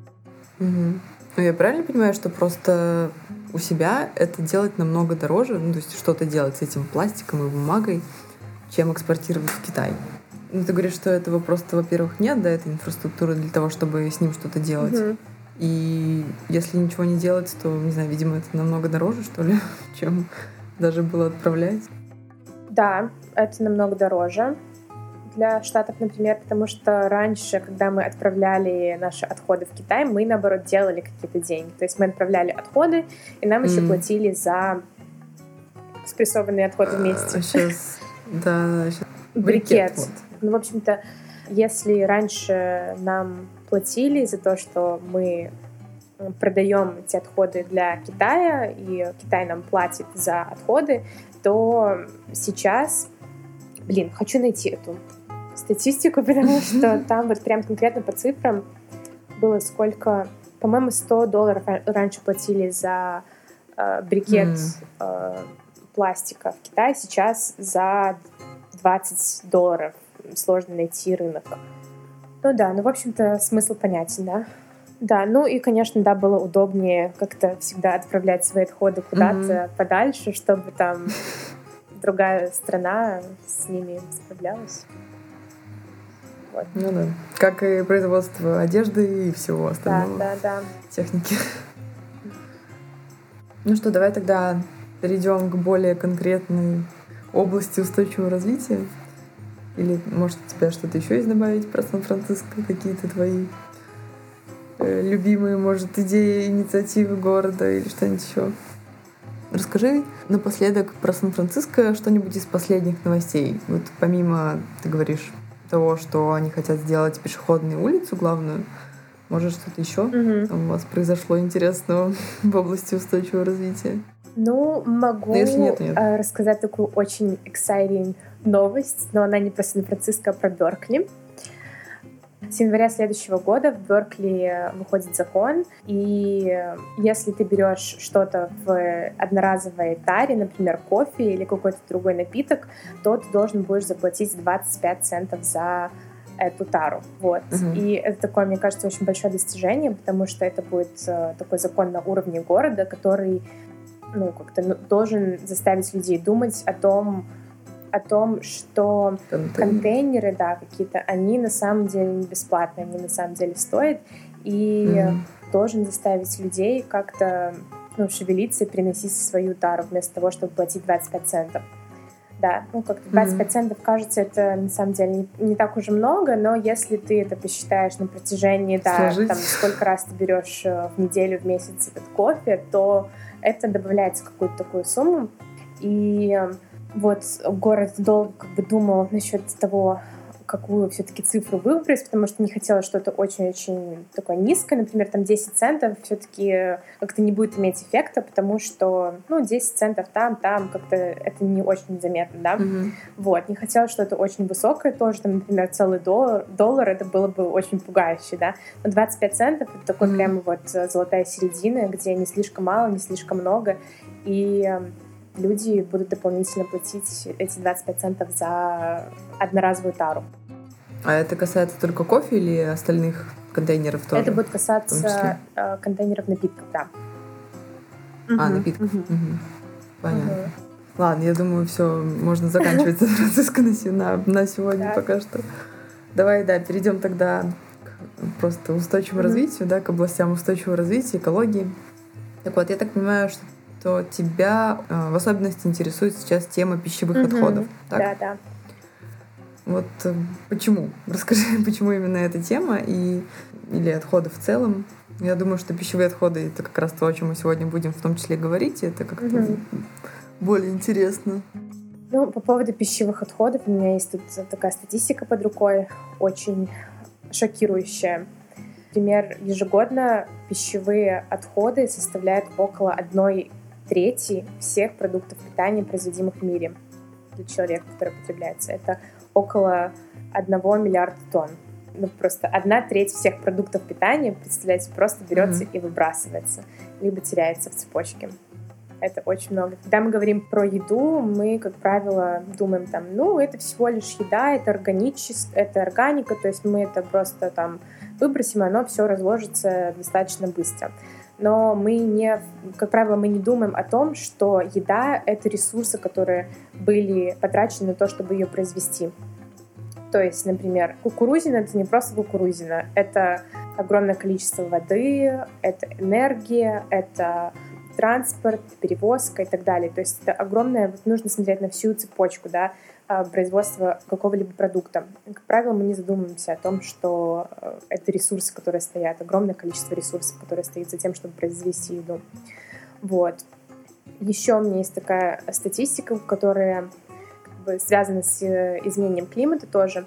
Speaker 1: Mm-hmm. Ну, я правильно понимаю, что просто у себя это делать намного дороже, ну, то есть что-то делать с этим пластиком и бумагой, чем экспортировать в Китай. Ну, ты говоришь, что этого просто, во-первых, нет, да, этой инфраструктуры для того, чтобы с ним что-то делать. Угу. И если ничего не делать, то, не знаю, видимо, это намного дороже, что ли, чем даже было отправлять.
Speaker 2: Да, это намного дороже для Штатов, например, потому что раньше, когда мы отправляли наши отходы в Китай, мы, наоборот, делали какие-то деньги. То есть мы отправляли отходы, и нам mm. еще платили за спрессованные отходы вместе.
Speaker 1: Сейчас, да, сейчас.
Speaker 2: Брикет. Вот. Ну, в общем-то, если раньше нам платили за то, что мы продаем эти отходы для Китая, и Китай нам платит за отходы, то сейчас, блин, хочу найти эту статистику, потому что там вот прям конкретно по цифрам было сколько, по-моему, 100 долларов раньше платили за э, брикет mm. э, пластика в Китае, сейчас за 20 долларов сложно найти рынок. Ну да, ну в общем-то смысл понятен, да. Да, ну и, конечно, да, было удобнее как-то всегда отправлять свои отходы куда-то mm-hmm. подальше, чтобы там другая страна с ними справлялась.
Speaker 1: Вот. Ну да. Как и производство одежды и всего остального.
Speaker 2: Да, да, да.
Speaker 1: Техники. Ну что, давай тогда перейдем к более конкретной области устойчивого развития. Или, может, у тебя что-то еще есть добавить про Сан-Франциско, какие-то твои э, любимые, может, идеи, инициативы города или что-нибудь еще? Расскажи напоследок про Сан-Франциско что-нибудь из последних новостей. Вот помимо, ты говоришь, того, что они хотят сделать пешеходную улицу главную, может, что-то еще угу. у вас произошло интересного в области устойчивого развития?
Speaker 2: Ну, могу но если нет, нет. Э, рассказать такую очень exciting новость, но она не про Сан-Франциско, а про Беркли. С января следующего года в Беркли выходит закон, и если ты берешь что-то в одноразовой таре, например, кофе или какой-то другой напиток, то ты должен будешь заплатить 25 центов за эту тару. Вот. Uh-huh. И это такое, мне кажется, очень большое достижение, потому что это будет э, такой закон на уровне города, который ну, как-то ну, должен заставить людей думать о том, о том, что контейнеры, контейнеры да, какие-то, они на самом деле не бесплатные, они на самом деле стоят, и mm-hmm. должен заставить людей как-то ну, шевелиться и приносить свою тару вместо того, чтобы платить 25 центов. Да, ну как-то 25 mm-hmm. центов кажется, это на самом деле не, не так уже много, но если ты это посчитаешь на протяжении, да, там сколько раз ты берешь э, в неделю, в месяц этот кофе, то это добавляется какую-то такую сумму. И вот город долго как бы думал насчет того, какую все-таки цифру выбрать, потому что не хотела что-то очень-очень такое низкое, например, там 10 центов все-таки как-то не будет иметь эффекта, потому что, ну, 10 центов там, там, как-то это не очень заметно, да, mm-hmm. вот, не хотела что-то очень высокое тоже, там, например, целый доллар, доллар, это было бы очень пугающе, да, но 25 центов это такой mm-hmm. прямо вот золотая середина, где не слишком мало, не слишком много, и люди будут дополнительно платить эти 25 центов за одноразовую тару.
Speaker 1: А это касается только кофе или остальных контейнеров тоже?
Speaker 2: Это будет касаться э, контейнеров напитков, да.
Speaker 1: А, напитков. Угу. Угу. Понятно. Угу. Ладно, я думаю, все, можно заканчивать Сан-Франциско на, на сегодня пока что. Давай, да, перейдем тогда к просто устойчивому развитию, да, к областям устойчивого развития, экологии. Так вот, я так понимаю, что то тебя э, в особенности интересует сейчас тема пищевых угу. отходов.
Speaker 2: Так? Да, да.
Speaker 1: Вот э, почему? Расскажи, почему именно эта тема и или отходы в целом. Я думаю, что пищевые отходы это как раз то, о чем мы сегодня будем в том числе говорить. И это как-то угу. более интересно.
Speaker 2: Ну, по поводу пищевых отходов у меня есть тут такая статистика под рукой, очень шокирующая. Например, ежегодно пищевые отходы составляют около одной трети всех продуктов питания, производимых в мире для человека, который потребляется. Это около 1 миллиарда тонн. Ну, просто одна треть всех продуктов питания, представляете, просто берется mm-hmm. и выбрасывается, либо теряется в цепочке. Это очень много. Когда мы говорим про еду, мы, как правило, думаем там, ну, это всего лишь еда, это органическое, это органика, то есть мы это просто там выбросим, и оно все разложится достаточно быстро но мы не, как правило, мы не думаем о том, что еда — это ресурсы, которые были потрачены на то, чтобы ее произвести. То есть, например, кукурузина — это не просто кукурузина, это огромное количество воды, это энергия, это транспорт, перевозка и так далее. То есть это огромное, нужно смотреть на всю цепочку, да, производства какого-либо продукта. Как правило, мы не задумываемся о том, что э, это ресурсы, которые стоят, огромное количество ресурсов, которые стоят за тем, чтобы произвести еду. Вот. Еще у меня есть такая статистика, которая как бы, связана с э, изменением климата тоже.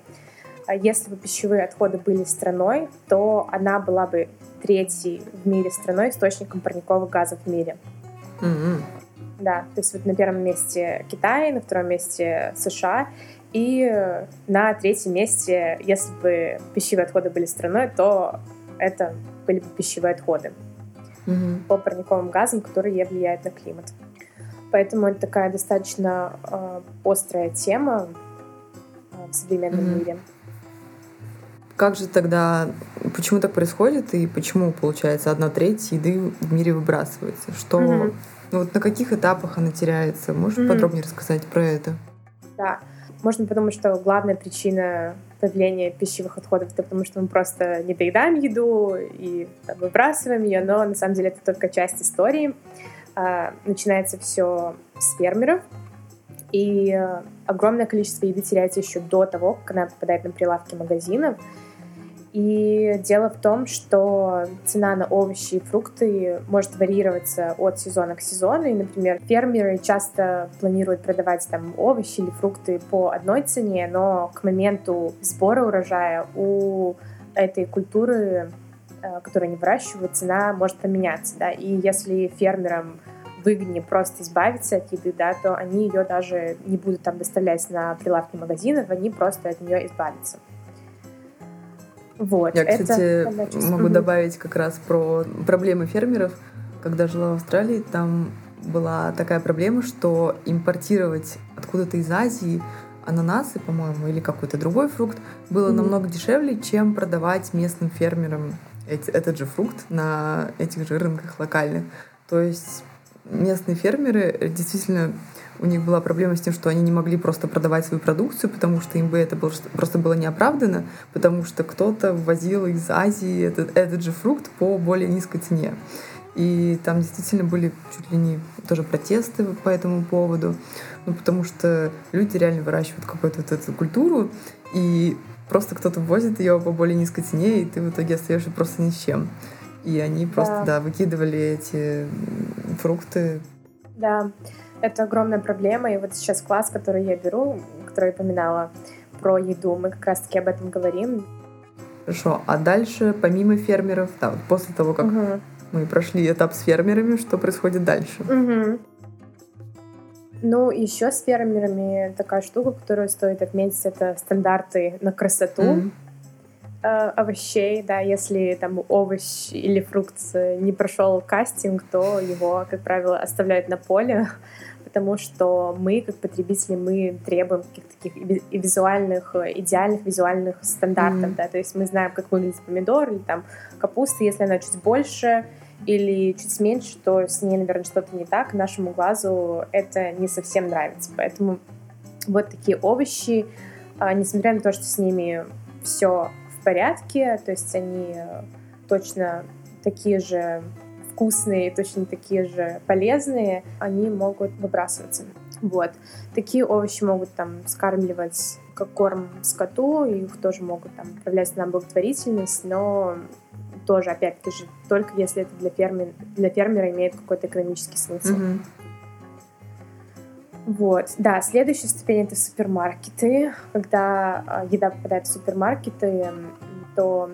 Speaker 2: А если бы пищевые отходы были страной, то она была бы третьей в мире страной источником парниковых газов в мире.
Speaker 1: Mm-hmm.
Speaker 2: Да, то есть вот на первом месте Китай, на втором месте США, и на третьем месте, если бы пищевые отходы были страной, то это были бы пищевые отходы
Speaker 1: mm-hmm.
Speaker 2: по парниковым газам, которые влияют на климат. Поэтому это такая достаточно э, острая тема э, в современном mm-hmm. мире.
Speaker 1: Как же тогда, почему так происходит и почему, получается, одна треть еды в мире выбрасывается? Что, mm-hmm. Ну вот на каких этапах она теряется? Можешь mm-hmm. подробнее рассказать про это?
Speaker 2: Да, можно подумать, что главная причина появления пищевых отходов это потому, что мы просто не доедаем еду и там, выбрасываем ее, но на самом деле это только часть истории. А, начинается все с фермеров, и огромное количество еды теряется еще до того, как она попадает на прилавки магазинов. И дело в том, что цена на овощи и фрукты может варьироваться от сезона к сезону. И, например, фермеры часто планируют продавать там овощи или фрукты по одной цене, но к моменту сбора урожая у этой культуры, э, которую они выращивают, цена может поменяться. Да? И если фермерам выгоднее просто избавиться от еды, да, то они ее даже не будут там доставлять на прилавки магазинов, они просто от нее избавятся. Вот,
Speaker 1: Я, кстати, могу добавить как раз про проблемы фермеров. Когда жила в Австралии, там была такая проблема, что импортировать откуда-то из Азии ананасы, по-моему, или какой-то другой фрукт было mm-hmm. намного дешевле, чем продавать местным фермерам эти, этот же фрукт на этих же рынках локальных. То есть местные фермеры действительно у них была проблема с тем, что они не могли просто продавать свою продукцию, потому что им бы это было, просто было неоправданно, потому что кто-то ввозил из Азии этот, этот же фрукт по более низкой цене. И там действительно были чуть ли не тоже протесты по этому поводу, ну, потому что люди реально выращивают какую-то вот эту культуру, и просто кто-то ввозит ее по более низкой цене, и ты в итоге остаешься просто ни с чем. И они просто, да, да выкидывали эти фрукты.
Speaker 2: Да. Это огромная проблема, и вот сейчас класс, который я беру, который я упоминала про еду, мы как раз-таки об этом говорим.
Speaker 1: Хорошо, а дальше, помимо фермеров, да, после того, как угу. мы прошли этап с фермерами, что происходит дальше?
Speaker 2: Угу. Ну, еще с фермерами такая штука, которую стоит отметить, это стандарты на красоту. Mm-hmm овощей, да, если там овощ или фрукт не прошел кастинг, то его, как правило, оставляют на поле, потому что мы, как потребители, мы требуем каких-то таких и визуальных, идеальных визуальных стандартов, mm-hmm. да, то есть мы знаем, как выглядит помидор или там капуста, если она чуть больше или чуть меньше, то с ней, наверное, что-то не так, нашему глазу это не совсем нравится, поэтому вот такие овощи, а, несмотря на то, что с ними все в порядке, то есть они точно такие же вкусные, точно такие же полезные, они могут выбрасываться. Вот. Такие овощи могут там скармливать как корм скоту, их тоже могут там отправлять на благотворительность, но тоже, опять-таки же, только если это для, фермер, для фермера имеет какой-то экономический смысл. Mm-hmm. Вот, да, следующая ступень это супермаркеты. Когда э, еда попадает в супермаркеты, то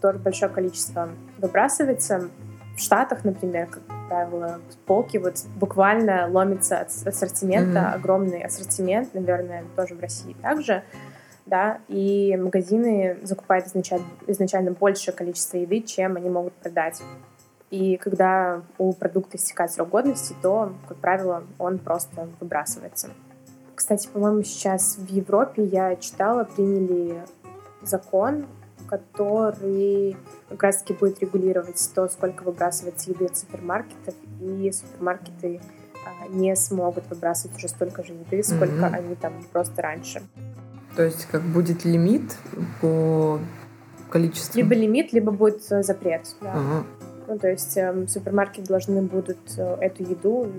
Speaker 2: тоже большое количество выбрасывается в Штатах, например, как правило, полки вот буквально ломится от ассортимента, mm-hmm. огромный ассортимент, наверное, тоже в России также, да, и магазины закупают изначально, изначально большее количество еды, чем они могут продать. И когда у продукта истекает срок годности, то, как правило, он просто выбрасывается. Кстати, по-моему, сейчас в Европе я читала, приняли закон который как раз-таки будет регулировать то, сколько выбрасывается еды от супермаркетов, и супермаркеты а, не смогут выбрасывать уже столько же еды, сколько mm-hmm. они там просто раньше.
Speaker 1: То есть как будет лимит по количеству?
Speaker 2: Либо лимит, либо будет э, запрет. Да. Ага. Ну, то есть э, супермаркеты должны будут э, эту еду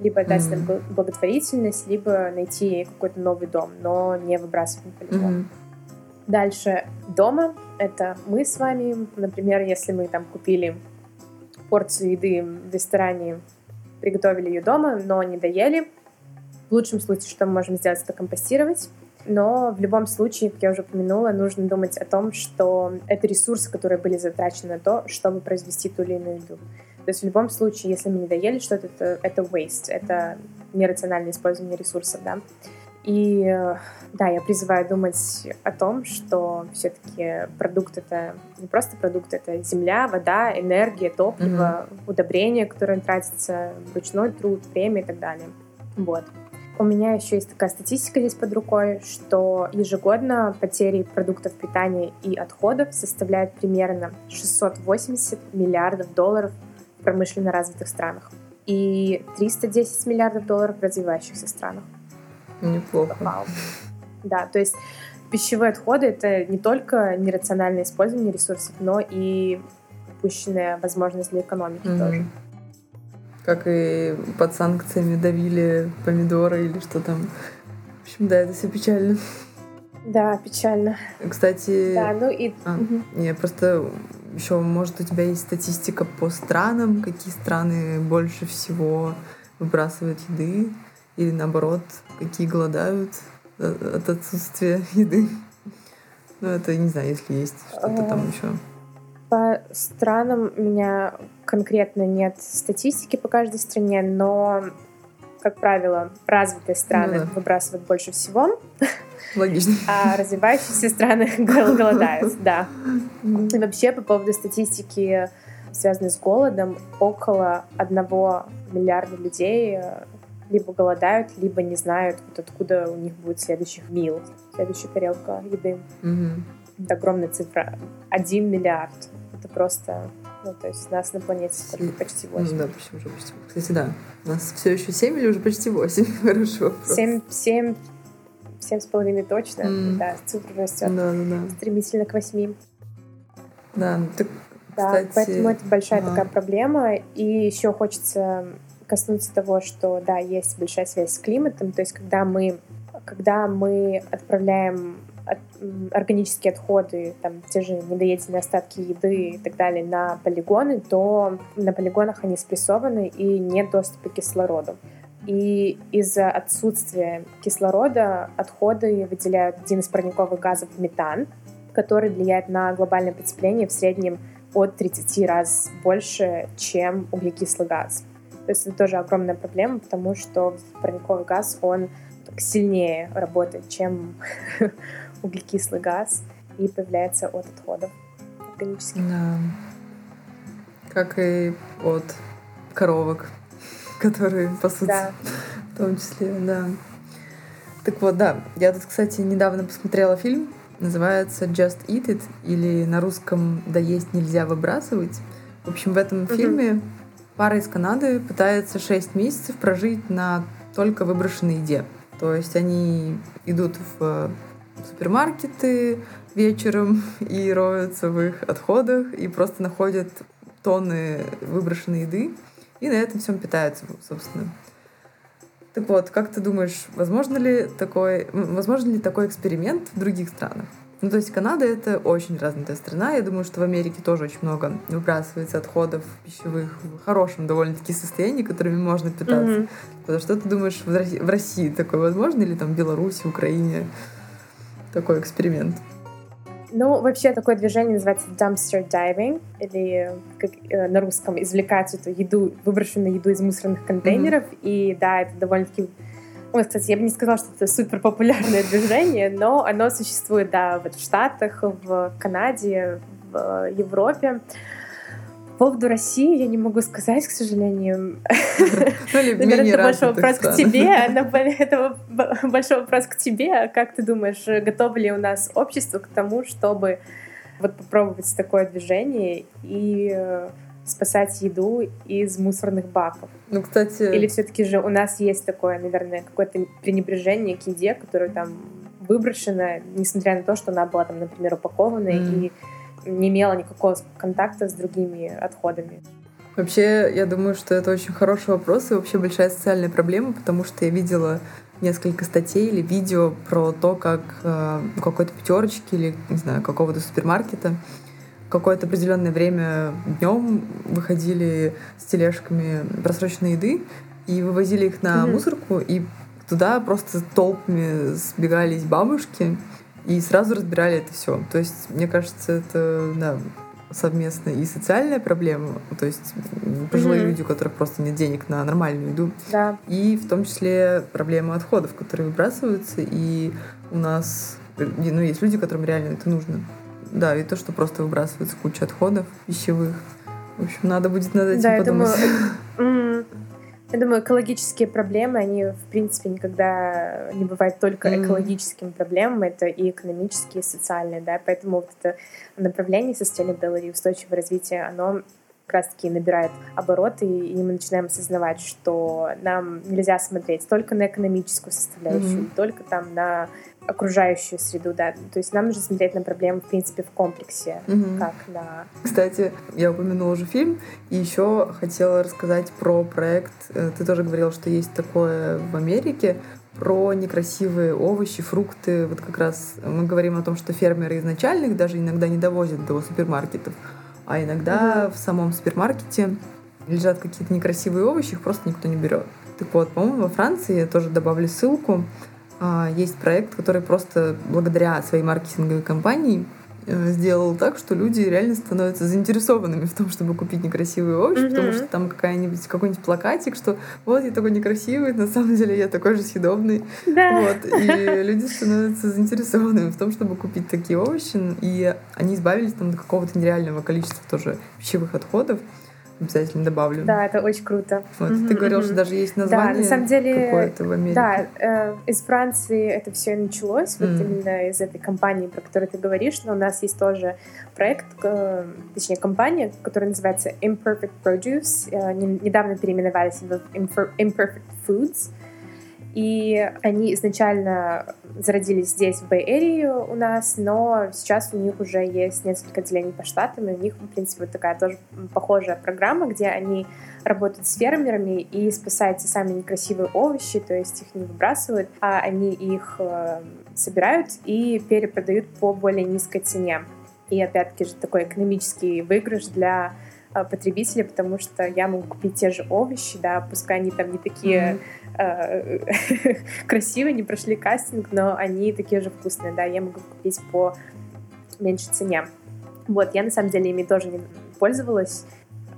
Speaker 2: либо отдать mm-hmm. на благотворительность, либо найти какой-то новый дом, но не выбрасывать на полигон. Mm-hmm. Дальше дома это мы с вами. Например, если мы там купили порцию еды в ресторане приготовили ее дома, но не доели. В лучшем случае, что мы можем сделать, это компостировать. Но в любом случае, как я уже упомянула, нужно думать о том, что это ресурсы, которые были затрачены на то, чтобы произвести ту или иную еду. То есть в любом случае, если мы не доели что-то, это, это waste, это нерациональное использование ресурсов, да. И да, я призываю думать о том, что все-таки продукт это не просто продукт, это земля, вода, энергия, топливо, mm-hmm. удобрения, которые тратятся, ручной труд, время и так далее. Вот. У меня еще есть такая статистика здесь под рукой, что ежегодно потери продуктов питания и отходов составляют примерно 680 миллиардов долларов в промышленно развитых странах и 310 миллиардов долларов в развивающихся странах.
Speaker 1: Неплохо.
Speaker 2: Да, то есть пищевые отходы — это не только нерациональное использование ресурсов, но и упущенная возможность для экономики mm-hmm. тоже.
Speaker 1: Как и под санкциями давили помидоры или что там. В общем, да, это все печально.
Speaker 2: Да, печально.
Speaker 1: Кстати...
Speaker 2: Да, ну и...
Speaker 1: А, угу. Не, просто еще, может, у тебя есть статистика по странам, какие страны больше всего выбрасывают еды, или наоборот, какие голодают от отсутствия еды. Ну, это не знаю, если есть что-то там еще.
Speaker 2: По странам у меня конкретно нет статистики по каждой стране, но, как правило, развитые страны ну, да. выбрасывают больше всего.
Speaker 1: Логично.
Speaker 2: А развивающиеся страны голодают, да. И вообще, по поводу статистики, связанной с голодом, около одного миллиарда людей либо голодают, либо не знают, вот откуда у них будет следующих мил, следующая тарелка еды.
Speaker 1: Угу.
Speaker 2: Это огромная цифра. Один миллиард. Это просто... Ну, то есть нас на планете сколько? Почти 8.
Speaker 1: Ну, да, почти уже почти. Кстати, да. У нас все еще 7 или уже почти 8? Хорошо.
Speaker 2: 7, 7, 7 с половиной точно. Mm. Да, цифра растет.
Speaker 1: Да, да, да.
Speaker 2: Стремительно к 8.
Speaker 1: Да, ну, так,
Speaker 2: да,
Speaker 1: кстати...
Speaker 2: поэтому это большая ага. такая проблема. И еще хочется коснуться того, что, да, есть большая связь с климатом, то есть когда мы, когда мы отправляем от, органические отходы, там, те же недоеденные остатки еды и так далее на полигоны, то на полигонах они спрессованы и нет доступа к кислороду. И из-за отсутствия кислорода отходы выделяют один из парниковых газов метан, который влияет на глобальное потепление в среднем от 30 раз больше, чем углекислый газ. То есть это тоже огромная проблема, потому что парниковый газ, он сильнее работает, чем углекислый газ, и появляется от отходов органических.
Speaker 1: Да. Как и от коровок, которые пасутся. Да. В том числе, да. Так вот, да. Я тут, кстати, недавно посмотрела фильм, называется Just Eat It, или на русском «Да есть нельзя выбрасывать». В общем, в этом mm-hmm. фильме Пара из Канады пытается 6 месяцев прожить на только выброшенной еде. То есть они идут в супермаркеты вечером и роются в их отходах и просто находят тонны выброшенной еды и на этом всем питаются, собственно. Так вот, как ты думаешь, возможно ли такой, возможно ли такой эксперимент в других странах? Ну, то есть Канада — это очень развитая страна. Я думаю, что в Америке тоже очень много выбрасывается отходов пищевых в хорошем довольно-таки состоянии, которыми можно питаться. Mm-hmm. Потому что ты думаешь, в России, в России такое возможно или там в Беларуси, Украине такой эксперимент?
Speaker 2: Ну, вообще такое движение называется dumpster diving, или как э, на русском извлекать эту еду, выброшенную еду из мусорных контейнеров. Mm-hmm. И да, это довольно-таки Ой, кстати, я бы не сказала, что это супер популярное движение, но оно существует, да, вот в Штатах, в Канаде, в Европе. По поводу России я не могу сказать, к сожалению. Наверное, это большой вопрос к тебе. Это большой вопрос к тебе. Как ты думаешь, готово ли у нас общество к тому, чтобы вот попробовать такое движение и спасать еду из мусорных баков.
Speaker 1: Ну, кстати...
Speaker 2: Или все-таки же у нас есть такое, наверное, какое-то пренебрежение к еде, которая там выброшена, несмотря на то, что она была там, например, упакована mm. и не имела никакого контакта с другими отходами.
Speaker 1: Вообще, я думаю, что это очень хороший вопрос и вообще большая социальная проблема, потому что я видела несколько статей или видео про то, как э, какой-то пятерочки или, не знаю, какого-то супермаркета какое-то определенное время днем выходили с тележками просроченной еды и вывозили их на mm-hmm. мусорку, и туда просто толпами сбегались бабушки и сразу разбирали это все. То есть, мне кажется, это да, совместно и социальная проблема, то есть пожилые mm-hmm. люди, у которых просто нет денег на нормальную еду,
Speaker 2: да.
Speaker 1: и в том числе проблема отходов, которые выбрасываются, и у нас ну, есть люди, которым реально это нужно. Да, и то, что просто выбрасывается куча отходов пищевых. В общем, надо будет над этим да, подумать.
Speaker 2: Я думаю, я думаю, экологические проблемы, они, в принципе, никогда не бывают только mm. экологическими проблемами, это и экономические, и социальные, да, поэтому вот это направление sustainability, устойчивое развитие, оно как раз-таки набирает обороты, и мы начинаем осознавать, что нам нельзя смотреть только на экономическую составляющую, mm-hmm. только там на окружающую среду, да. То есть нам нужно смотреть на проблему, в принципе, в комплексе, угу. как на...
Speaker 1: Кстати, я упомянула уже фильм, и еще хотела рассказать про проект. Э, ты тоже говорила, что есть такое в Америке, про некрасивые овощи, фрукты. Вот как раз мы говорим о том, что фермеры изначально их даже иногда не довозят до супермаркетов, а иногда угу. в самом супермаркете лежат какие-то некрасивые овощи, их просто никто не берет. Так вот, по-моему, во Франции, я тоже добавлю ссылку, есть проект, который просто благодаря своей маркетинговой кампании э, сделал так, что люди реально становятся заинтересованными в том, чтобы купить некрасивые овощи, mm-hmm. потому что там какая-нибудь какой-нибудь плакатик, что вот я такой некрасивый, на самом деле я такой же съедобный.
Speaker 2: Да.
Speaker 1: Вот. И люди становятся заинтересованными в том, чтобы купить такие овощи, и они избавились там до какого-то нереального количества тоже пищевых отходов обязательно добавлю.
Speaker 2: Да, это очень круто.
Speaker 1: Вот, mm-hmm, ты говорил, mm-hmm. что даже есть название да, на самом деле, какое-то в Америке.
Speaker 2: Да, э, из Франции это все началось, mm-hmm. вот именно из этой компании, про которую ты говоришь, но у нас есть тоже проект, э, точнее компания, которая называется Imperfect Produce, э, недавно переименовались в Imperfect Foods, и они изначально зародились здесь, в Бэй-Эрии у нас, но сейчас у них уже есть несколько отделений по штатам, и у них, в принципе, вот такая тоже похожая программа, где они работают с фермерами и спасают те самые некрасивые овощи, то есть их не выбрасывают, а они их э, собирают и перепродают по более низкой цене. И опять-таки же такой экономический выигрыш для потребителя, потому что я могу купить те же овощи, да, пускай они там не такие mm-hmm Э, красивые, не прошли кастинг, но они такие же вкусные, да, я могу купить по меньшей цене. Вот, я на самом деле ими тоже не пользовалась,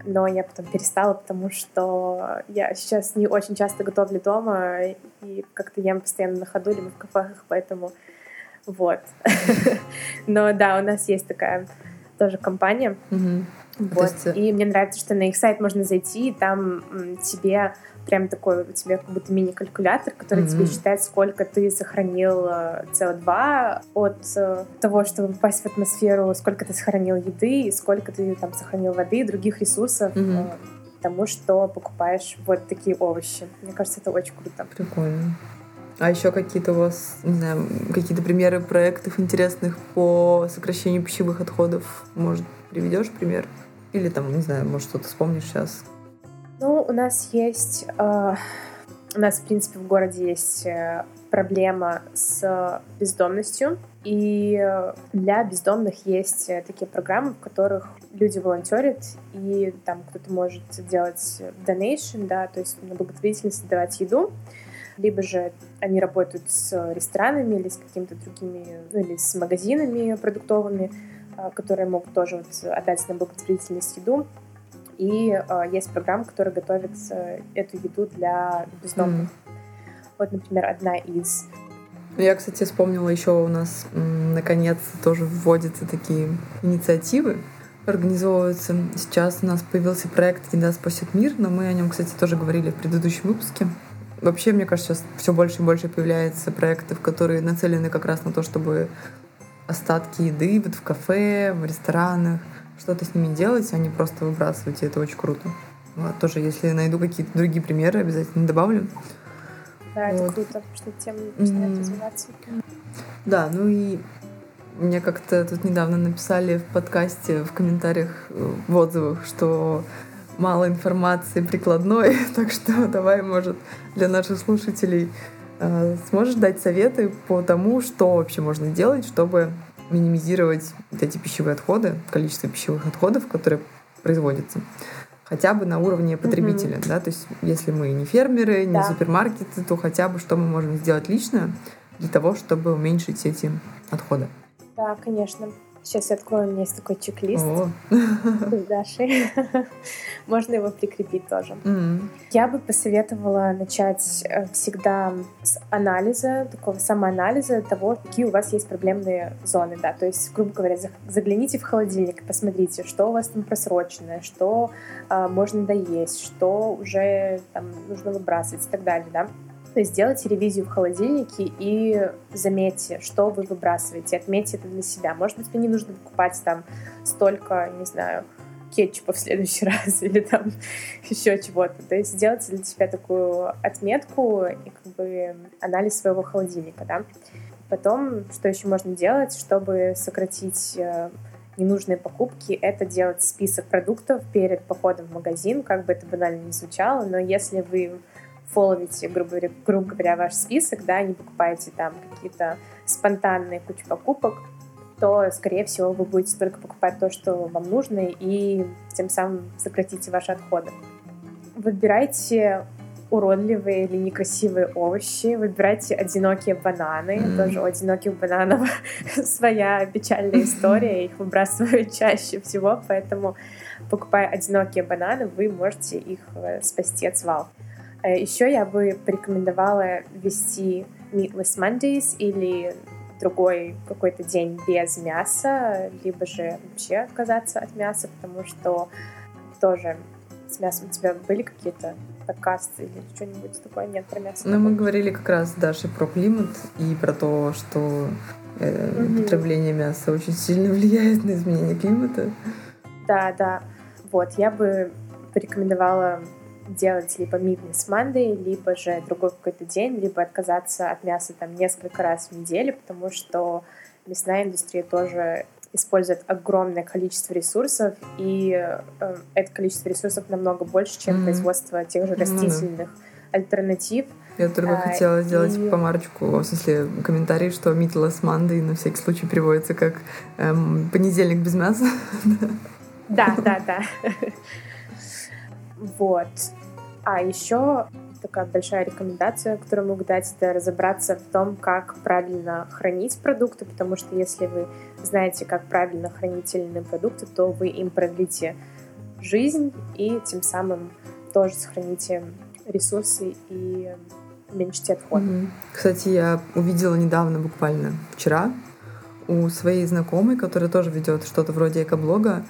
Speaker 2: но я потом перестала, потому что я сейчас не очень часто готовлю дома и как-то ем постоянно на ходу либо в кафехах, поэтому вот. Но да, у нас есть такая тоже компания. Вот. Есть... Э, и мне нравится, что на их сайт можно зайти, и там тебе прям такой у тебя как будто мини-калькулятор, который mm-hmm. тебе считает, сколько ты сохранил СО2 э, от э, того, чтобы попасть в атмосферу, сколько ты сохранил еды, сколько ты там сохранил воды и других ресурсов. Mm-hmm. Тому, что покупаешь вот такие овощи. Мне кажется, это очень круто.
Speaker 1: Прикольно. А еще какие-то у вас, не знаю, какие-то примеры проектов интересных по сокращению пищевых отходов? Может, приведешь пример? Или там, не знаю, может, что-то вспомнишь сейчас?
Speaker 2: Ну, у нас есть... Э, у нас, в принципе, в городе есть э, проблема с бездомностью. И для бездомных есть э, такие программы, в которых люди волонтерят, и там кто-то может делать donation, да, то есть на благотворительность давать еду, либо же они работают с ресторанами или с какими-то другими, ну или с магазинами продуктовыми, которые могут тоже вот отдать на благотворительность еду. И э, есть программа, которая готовит э, эту еду для бездомных. Mm. Вот, например, одна из.
Speaker 1: Ну, я, кстати, вспомнила еще у нас наконец тоже вводятся такие инициативы, организовываются. Сейчас у нас появился проект «Еда спасет мир», но мы о нем, кстати, тоже говорили в предыдущем выпуске. Вообще, мне кажется, сейчас все больше и больше появляется проектов, которые нацелены как раз на то, чтобы остатки еды вот в кафе, в ресторанах, что-то с ними делать, а не просто выбрасывать, и это очень круто. Вот, тоже, если найду какие-то другие примеры, обязательно добавлю.
Speaker 2: Да, вот. это круто, что тема начинает mm-hmm. развиваться.
Speaker 1: Да, ну и мне как-то тут недавно написали в подкасте, в комментариях, в отзывах, что мало информации прикладной, так что давай, может, для наших слушателей э, сможешь дать советы по тому, что вообще можно делать, чтобы минимизировать вот эти пищевые отходы, количество пищевых отходов, которые производятся хотя бы на уровне потребителя, mm-hmm. да, то есть если мы не фермеры, не да. супермаркеты, то хотя бы что мы можем сделать лично для того, чтобы уменьшить эти отходы.
Speaker 2: Да, конечно. Сейчас я открою, у меня есть такой чек-лист с Дашей. Можно его прикрепить тоже. Mm-hmm. Я бы посоветовала начать э, всегда с анализа, такого самоанализа того, какие у вас есть проблемные зоны. Да? То есть, грубо говоря, загляните в холодильник, посмотрите, что у вас там просроченное, что э, можно доесть, что уже там, нужно выбрасывать и так далее. Да? Сделайте ревизию в холодильнике и заметьте, что вы выбрасываете, отметьте это для себя. Может быть, мне не нужно покупать там столько, не знаю, кетчупа в следующий раз или там еще чего-то. То есть сделайте для себя такую отметку и как бы анализ своего холодильника, да. Потом, что еще можно делать, чтобы сократить э, ненужные покупки, это делать список продуктов перед походом в магазин, как бы это банально не звучало, но если вы фоловите, грубо говоря, грубо говоря, ваш список, да, не покупаете там какие-то спонтанные кучи покупок, то, скорее всего, вы будете только покупать то, что вам нужно, и тем самым сократите ваши отходы. Выбирайте уродливые или некрасивые овощи, выбирайте одинокие бананы. Mm. Тоже у одиноких бананов своя печальная история, их выбрасывают чаще всего, поэтому покупая одинокие бананы, вы можете их э, спасти от свалки. Э, Еще я бы порекомендовала вести Meatless Mondays или другой какой-то день без мяса, либо же вообще отказаться от мяса, потому что тоже с мясом у тебя были какие-то подкасты или что-нибудь такое? Нет, про мясо.
Speaker 1: Ну, мы говорили как раз, Даша, про климат и про то, что э, угу. потребление мяса очень сильно влияет на изменение климата.
Speaker 2: Да, да. Вот, я бы порекомендовала делать либо Meatless Monday, либо же другой какой-то день, либо отказаться от мяса там несколько раз в неделю, потому что мясная индустрия тоже использует огромное количество ресурсов, и э, это количество ресурсов намного больше, чем mm-hmm. производство тех же растительных mm-hmm. альтернатив.
Speaker 1: Я только а, хотела сделать и... помарочку, в смысле комментарий, что Meatless Monday на всякий случай переводится как эм, понедельник без мяса.
Speaker 2: Да, да, да. Вот. А еще такая большая рекомендация, которую могу дать, это разобраться в том, как правильно хранить продукты, потому что если вы знаете, как правильно хранить те продукты, то вы им продлите жизнь и тем самым тоже сохраните ресурсы и уменьшите отходы.
Speaker 1: Кстати, я увидела недавно, буквально вчера, у своей знакомой, которая тоже ведет что-то вроде экоблога,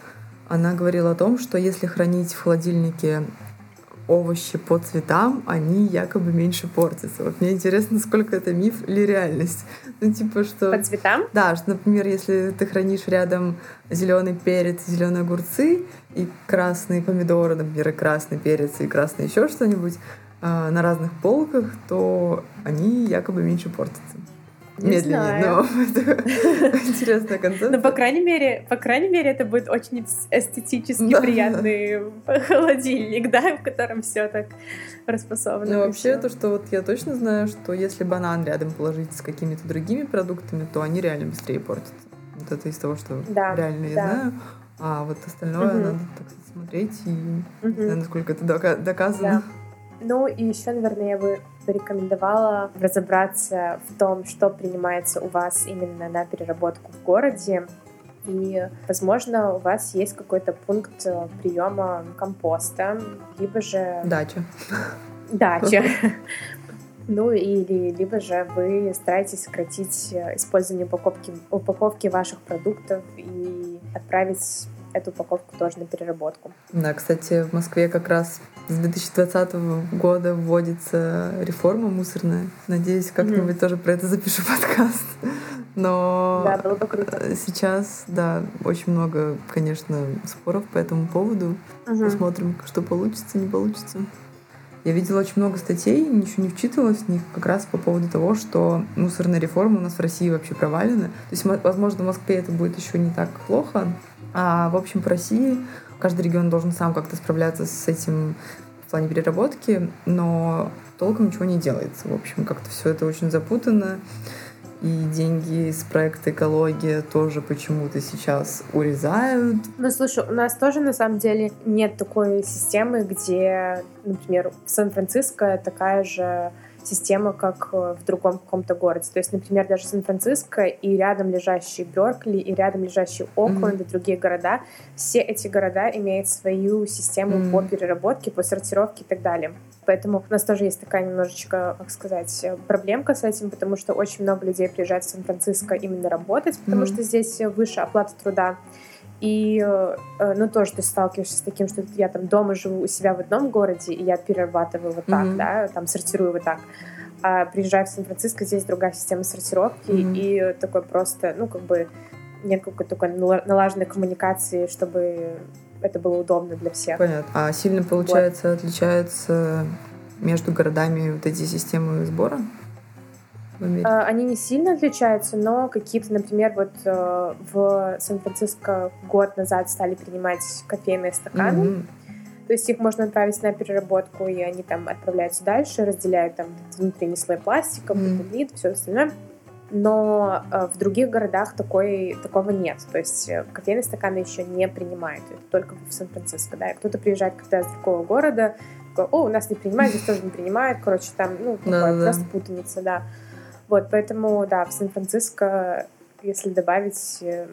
Speaker 1: она говорила о том, что если хранить в холодильнике овощи по цветам, они якобы меньше портятся. Вот мне интересно, сколько это миф или реальность. Ну, типа, что...
Speaker 2: По цветам?
Speaker 1: Да, что, например, если ты хранишь рядом зеленый перец, зеленые огурцы и красные помидоры, например, и красный перец, и красный еще что-нибудь э, на разных полках, то они якобы меньше портятся медленнее, но это интересная концепция.
Speaker 2: Но, по крайней мере, по крайней мере, это будет очень эстетически да. приятный холодильник, да, в котором все так распасовано.
Speaker 1: Ну, вообще, то, что вот я точно знаю, что если банан рядом положить с какими-то другими продуктами, то они реально быстрее портятся. Вот это из того, что да, реально я да. знаю. А вот остальное угу. надо так смотреть и угу. не знаю, насколько это доказано. Да.
Speaker 2: Ну и еще, наверное, я бы порекомендовала разобраться в том, что принимается у вас именно на переработку в городе. И, возможно, у вас есть какой-то пункт э, приема компоста, либо же...
Speaker 1: Дача.
Speaker 2: Дача. Ну или либо же вы стараетесь сократить э, использование упаковки, упаковки ваших продуктов и отправить эту упаковку тоже на переработку.
Speaker 1: Да, кстати, в Москве как раз с 2020 года вводится реформа мусорная. Надеюсь, как-нибудь mm-hmm. тоже про это запишу подкаст. Но
Speaker 2: да, было бы круто.
Speaker 1: сейчас, да, очень много, конечно, споров по этому поводу. Mm-hmm. Посмотрим, что получится, не получится. Я видела очень много статей, ничего не вчитывалась в них, как раз по поводу того, что мусорная реформа у нас в России вообще провалена. То есть, возможно, в Москве это будет еще не так плохо, а в общем по России каждый регион должен сам как-то справляться с этим в плане переработки, но толком ничего не делается. В общем, как-то все это очень запутано. и деньги с проекта «Экология» тоже почему-то сейчас урезают.
Speaker 2: Ну, слушай, у нас тоже, на самом деле, нет такой системы, где, например, в Сан-Франциско такая же система, как э, в другом каком-то городе. То есть, например, даже Сан-Франциско и рядом лежащий Беркли, и рядом лежащий Окленд, mm-hmm. и другие города, все эти города имеют свою систему mm-hmm. по переработке, по сортировке и так далее. Поэтому у нас тоже есть такая немножечко, как сказать, проблемка с этим, потому что очень много людей приезжает в Сан-Франциско именно работать, потому mm-hmm. что здесь выше оплата труда. И, э, ну, тоже ты сталкиваешься с таким, что я там дома живу у себя в одном городе, и я перерабатываю вот так, mm-hmm. да, там сортирую вот так. А приезжаю в Сан-Франциско, здесь другая система сортировки, mm-hmm. и такой просто, ну, как бы нет какой-то такой налаженной коммуникации, чтобы это было удобно для всех.
Speaker 1: Понятно. А сильно, получается, вот. отличается между городами вот эти системы сбора?
Speaker 2: А, они не сильно отличаются, но какие-то, например, вот э, в Сан-Франциско год назад стали принимать кофейные стаканы. Mm-hmm. То есть их можно отправить на переработку, и они там отправляются дальше, разделяют там внутренний слой пластика, mm-hmm. все остальное но э, в других городах такой, такого нет. То есть э, кофейные стаканы еще не принимают, это только в Сан-Франциско, да, и кто-то приезжает когда из другого города, такой, о, у нас не принимают, здесь тоже не принимают, короче, там, ну, такое, да, просто да. путаница, да. Вот, поэтому, да, в Сан-Франциско, если добавить, э,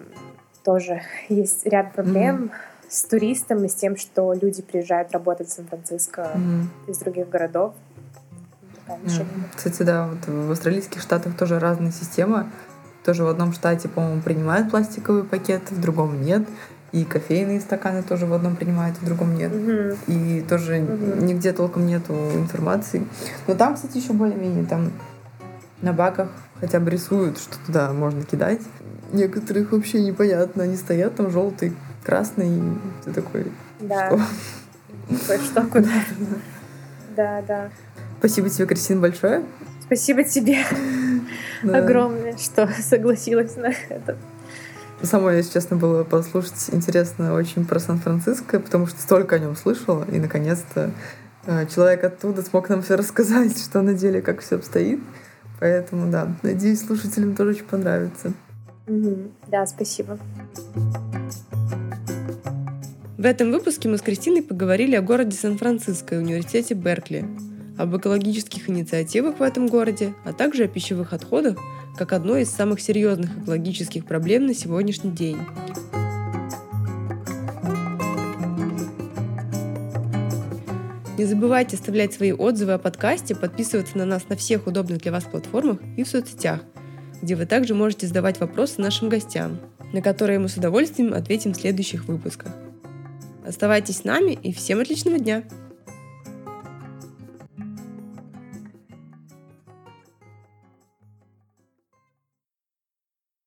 Speaker 2: тоже есть ряд проблем mm-hmm. с туристом и с тем, что люди приезжают работать в Сан-Франциско mm-hmm. из других городов,
Speaker 1: раньше. Кстати, да, вот в австралийских штатах тоже разная система. Тоже в одном штате, по-моему, принимают пластиковые пакеты, в другом нет. И кофейные стаканы тоже в одном принимают, в другом нет. Угу. И тоже угу. нигде толком нету информации. Но там, кстати, еще более-менее там на баках хотя бы рисуют, что туда можно кидать. Некоторых вообще непонятно. Они стоят там желтый, красный, и ты такой,
Speaker 2: да. что? Что куда? Да, да.
Speaker 1: Спасибо тебе, Кристина, большое.
Speaker 2: Спасибо тебе да. огромное, что согласилась на это.
Speaker 1: Самое, если честно, было послушать интересно очень про Сан-Франциско, потому что столько о нем слышала, и наконец-то э, человек оттуда смог нам все рассказать, что на деле, как все обстоит. Поэтому, да, надеюсь, слушателям тоже очень понравится.
Speaker 2: Да, спасибо.
Speaker 1: В этом выпуске мы с Кристиной поговорили о городе Сан-Франциско и университете Беркли об экологических инициативах в этом городе, а также о пищевых отходах, как одной из самых серьезных экологических проблем на сегодняшний день. Не забывайте оставлять свои отзывы о подкасте, подписываться на нас на всех удобных для вас платформах и в соцсетях, где вы также можете задавать вопросы нашим гостям, на которые мы с удовольствием ответим в следующих выпусках. Оставайтесь с нами и всем отличного дня!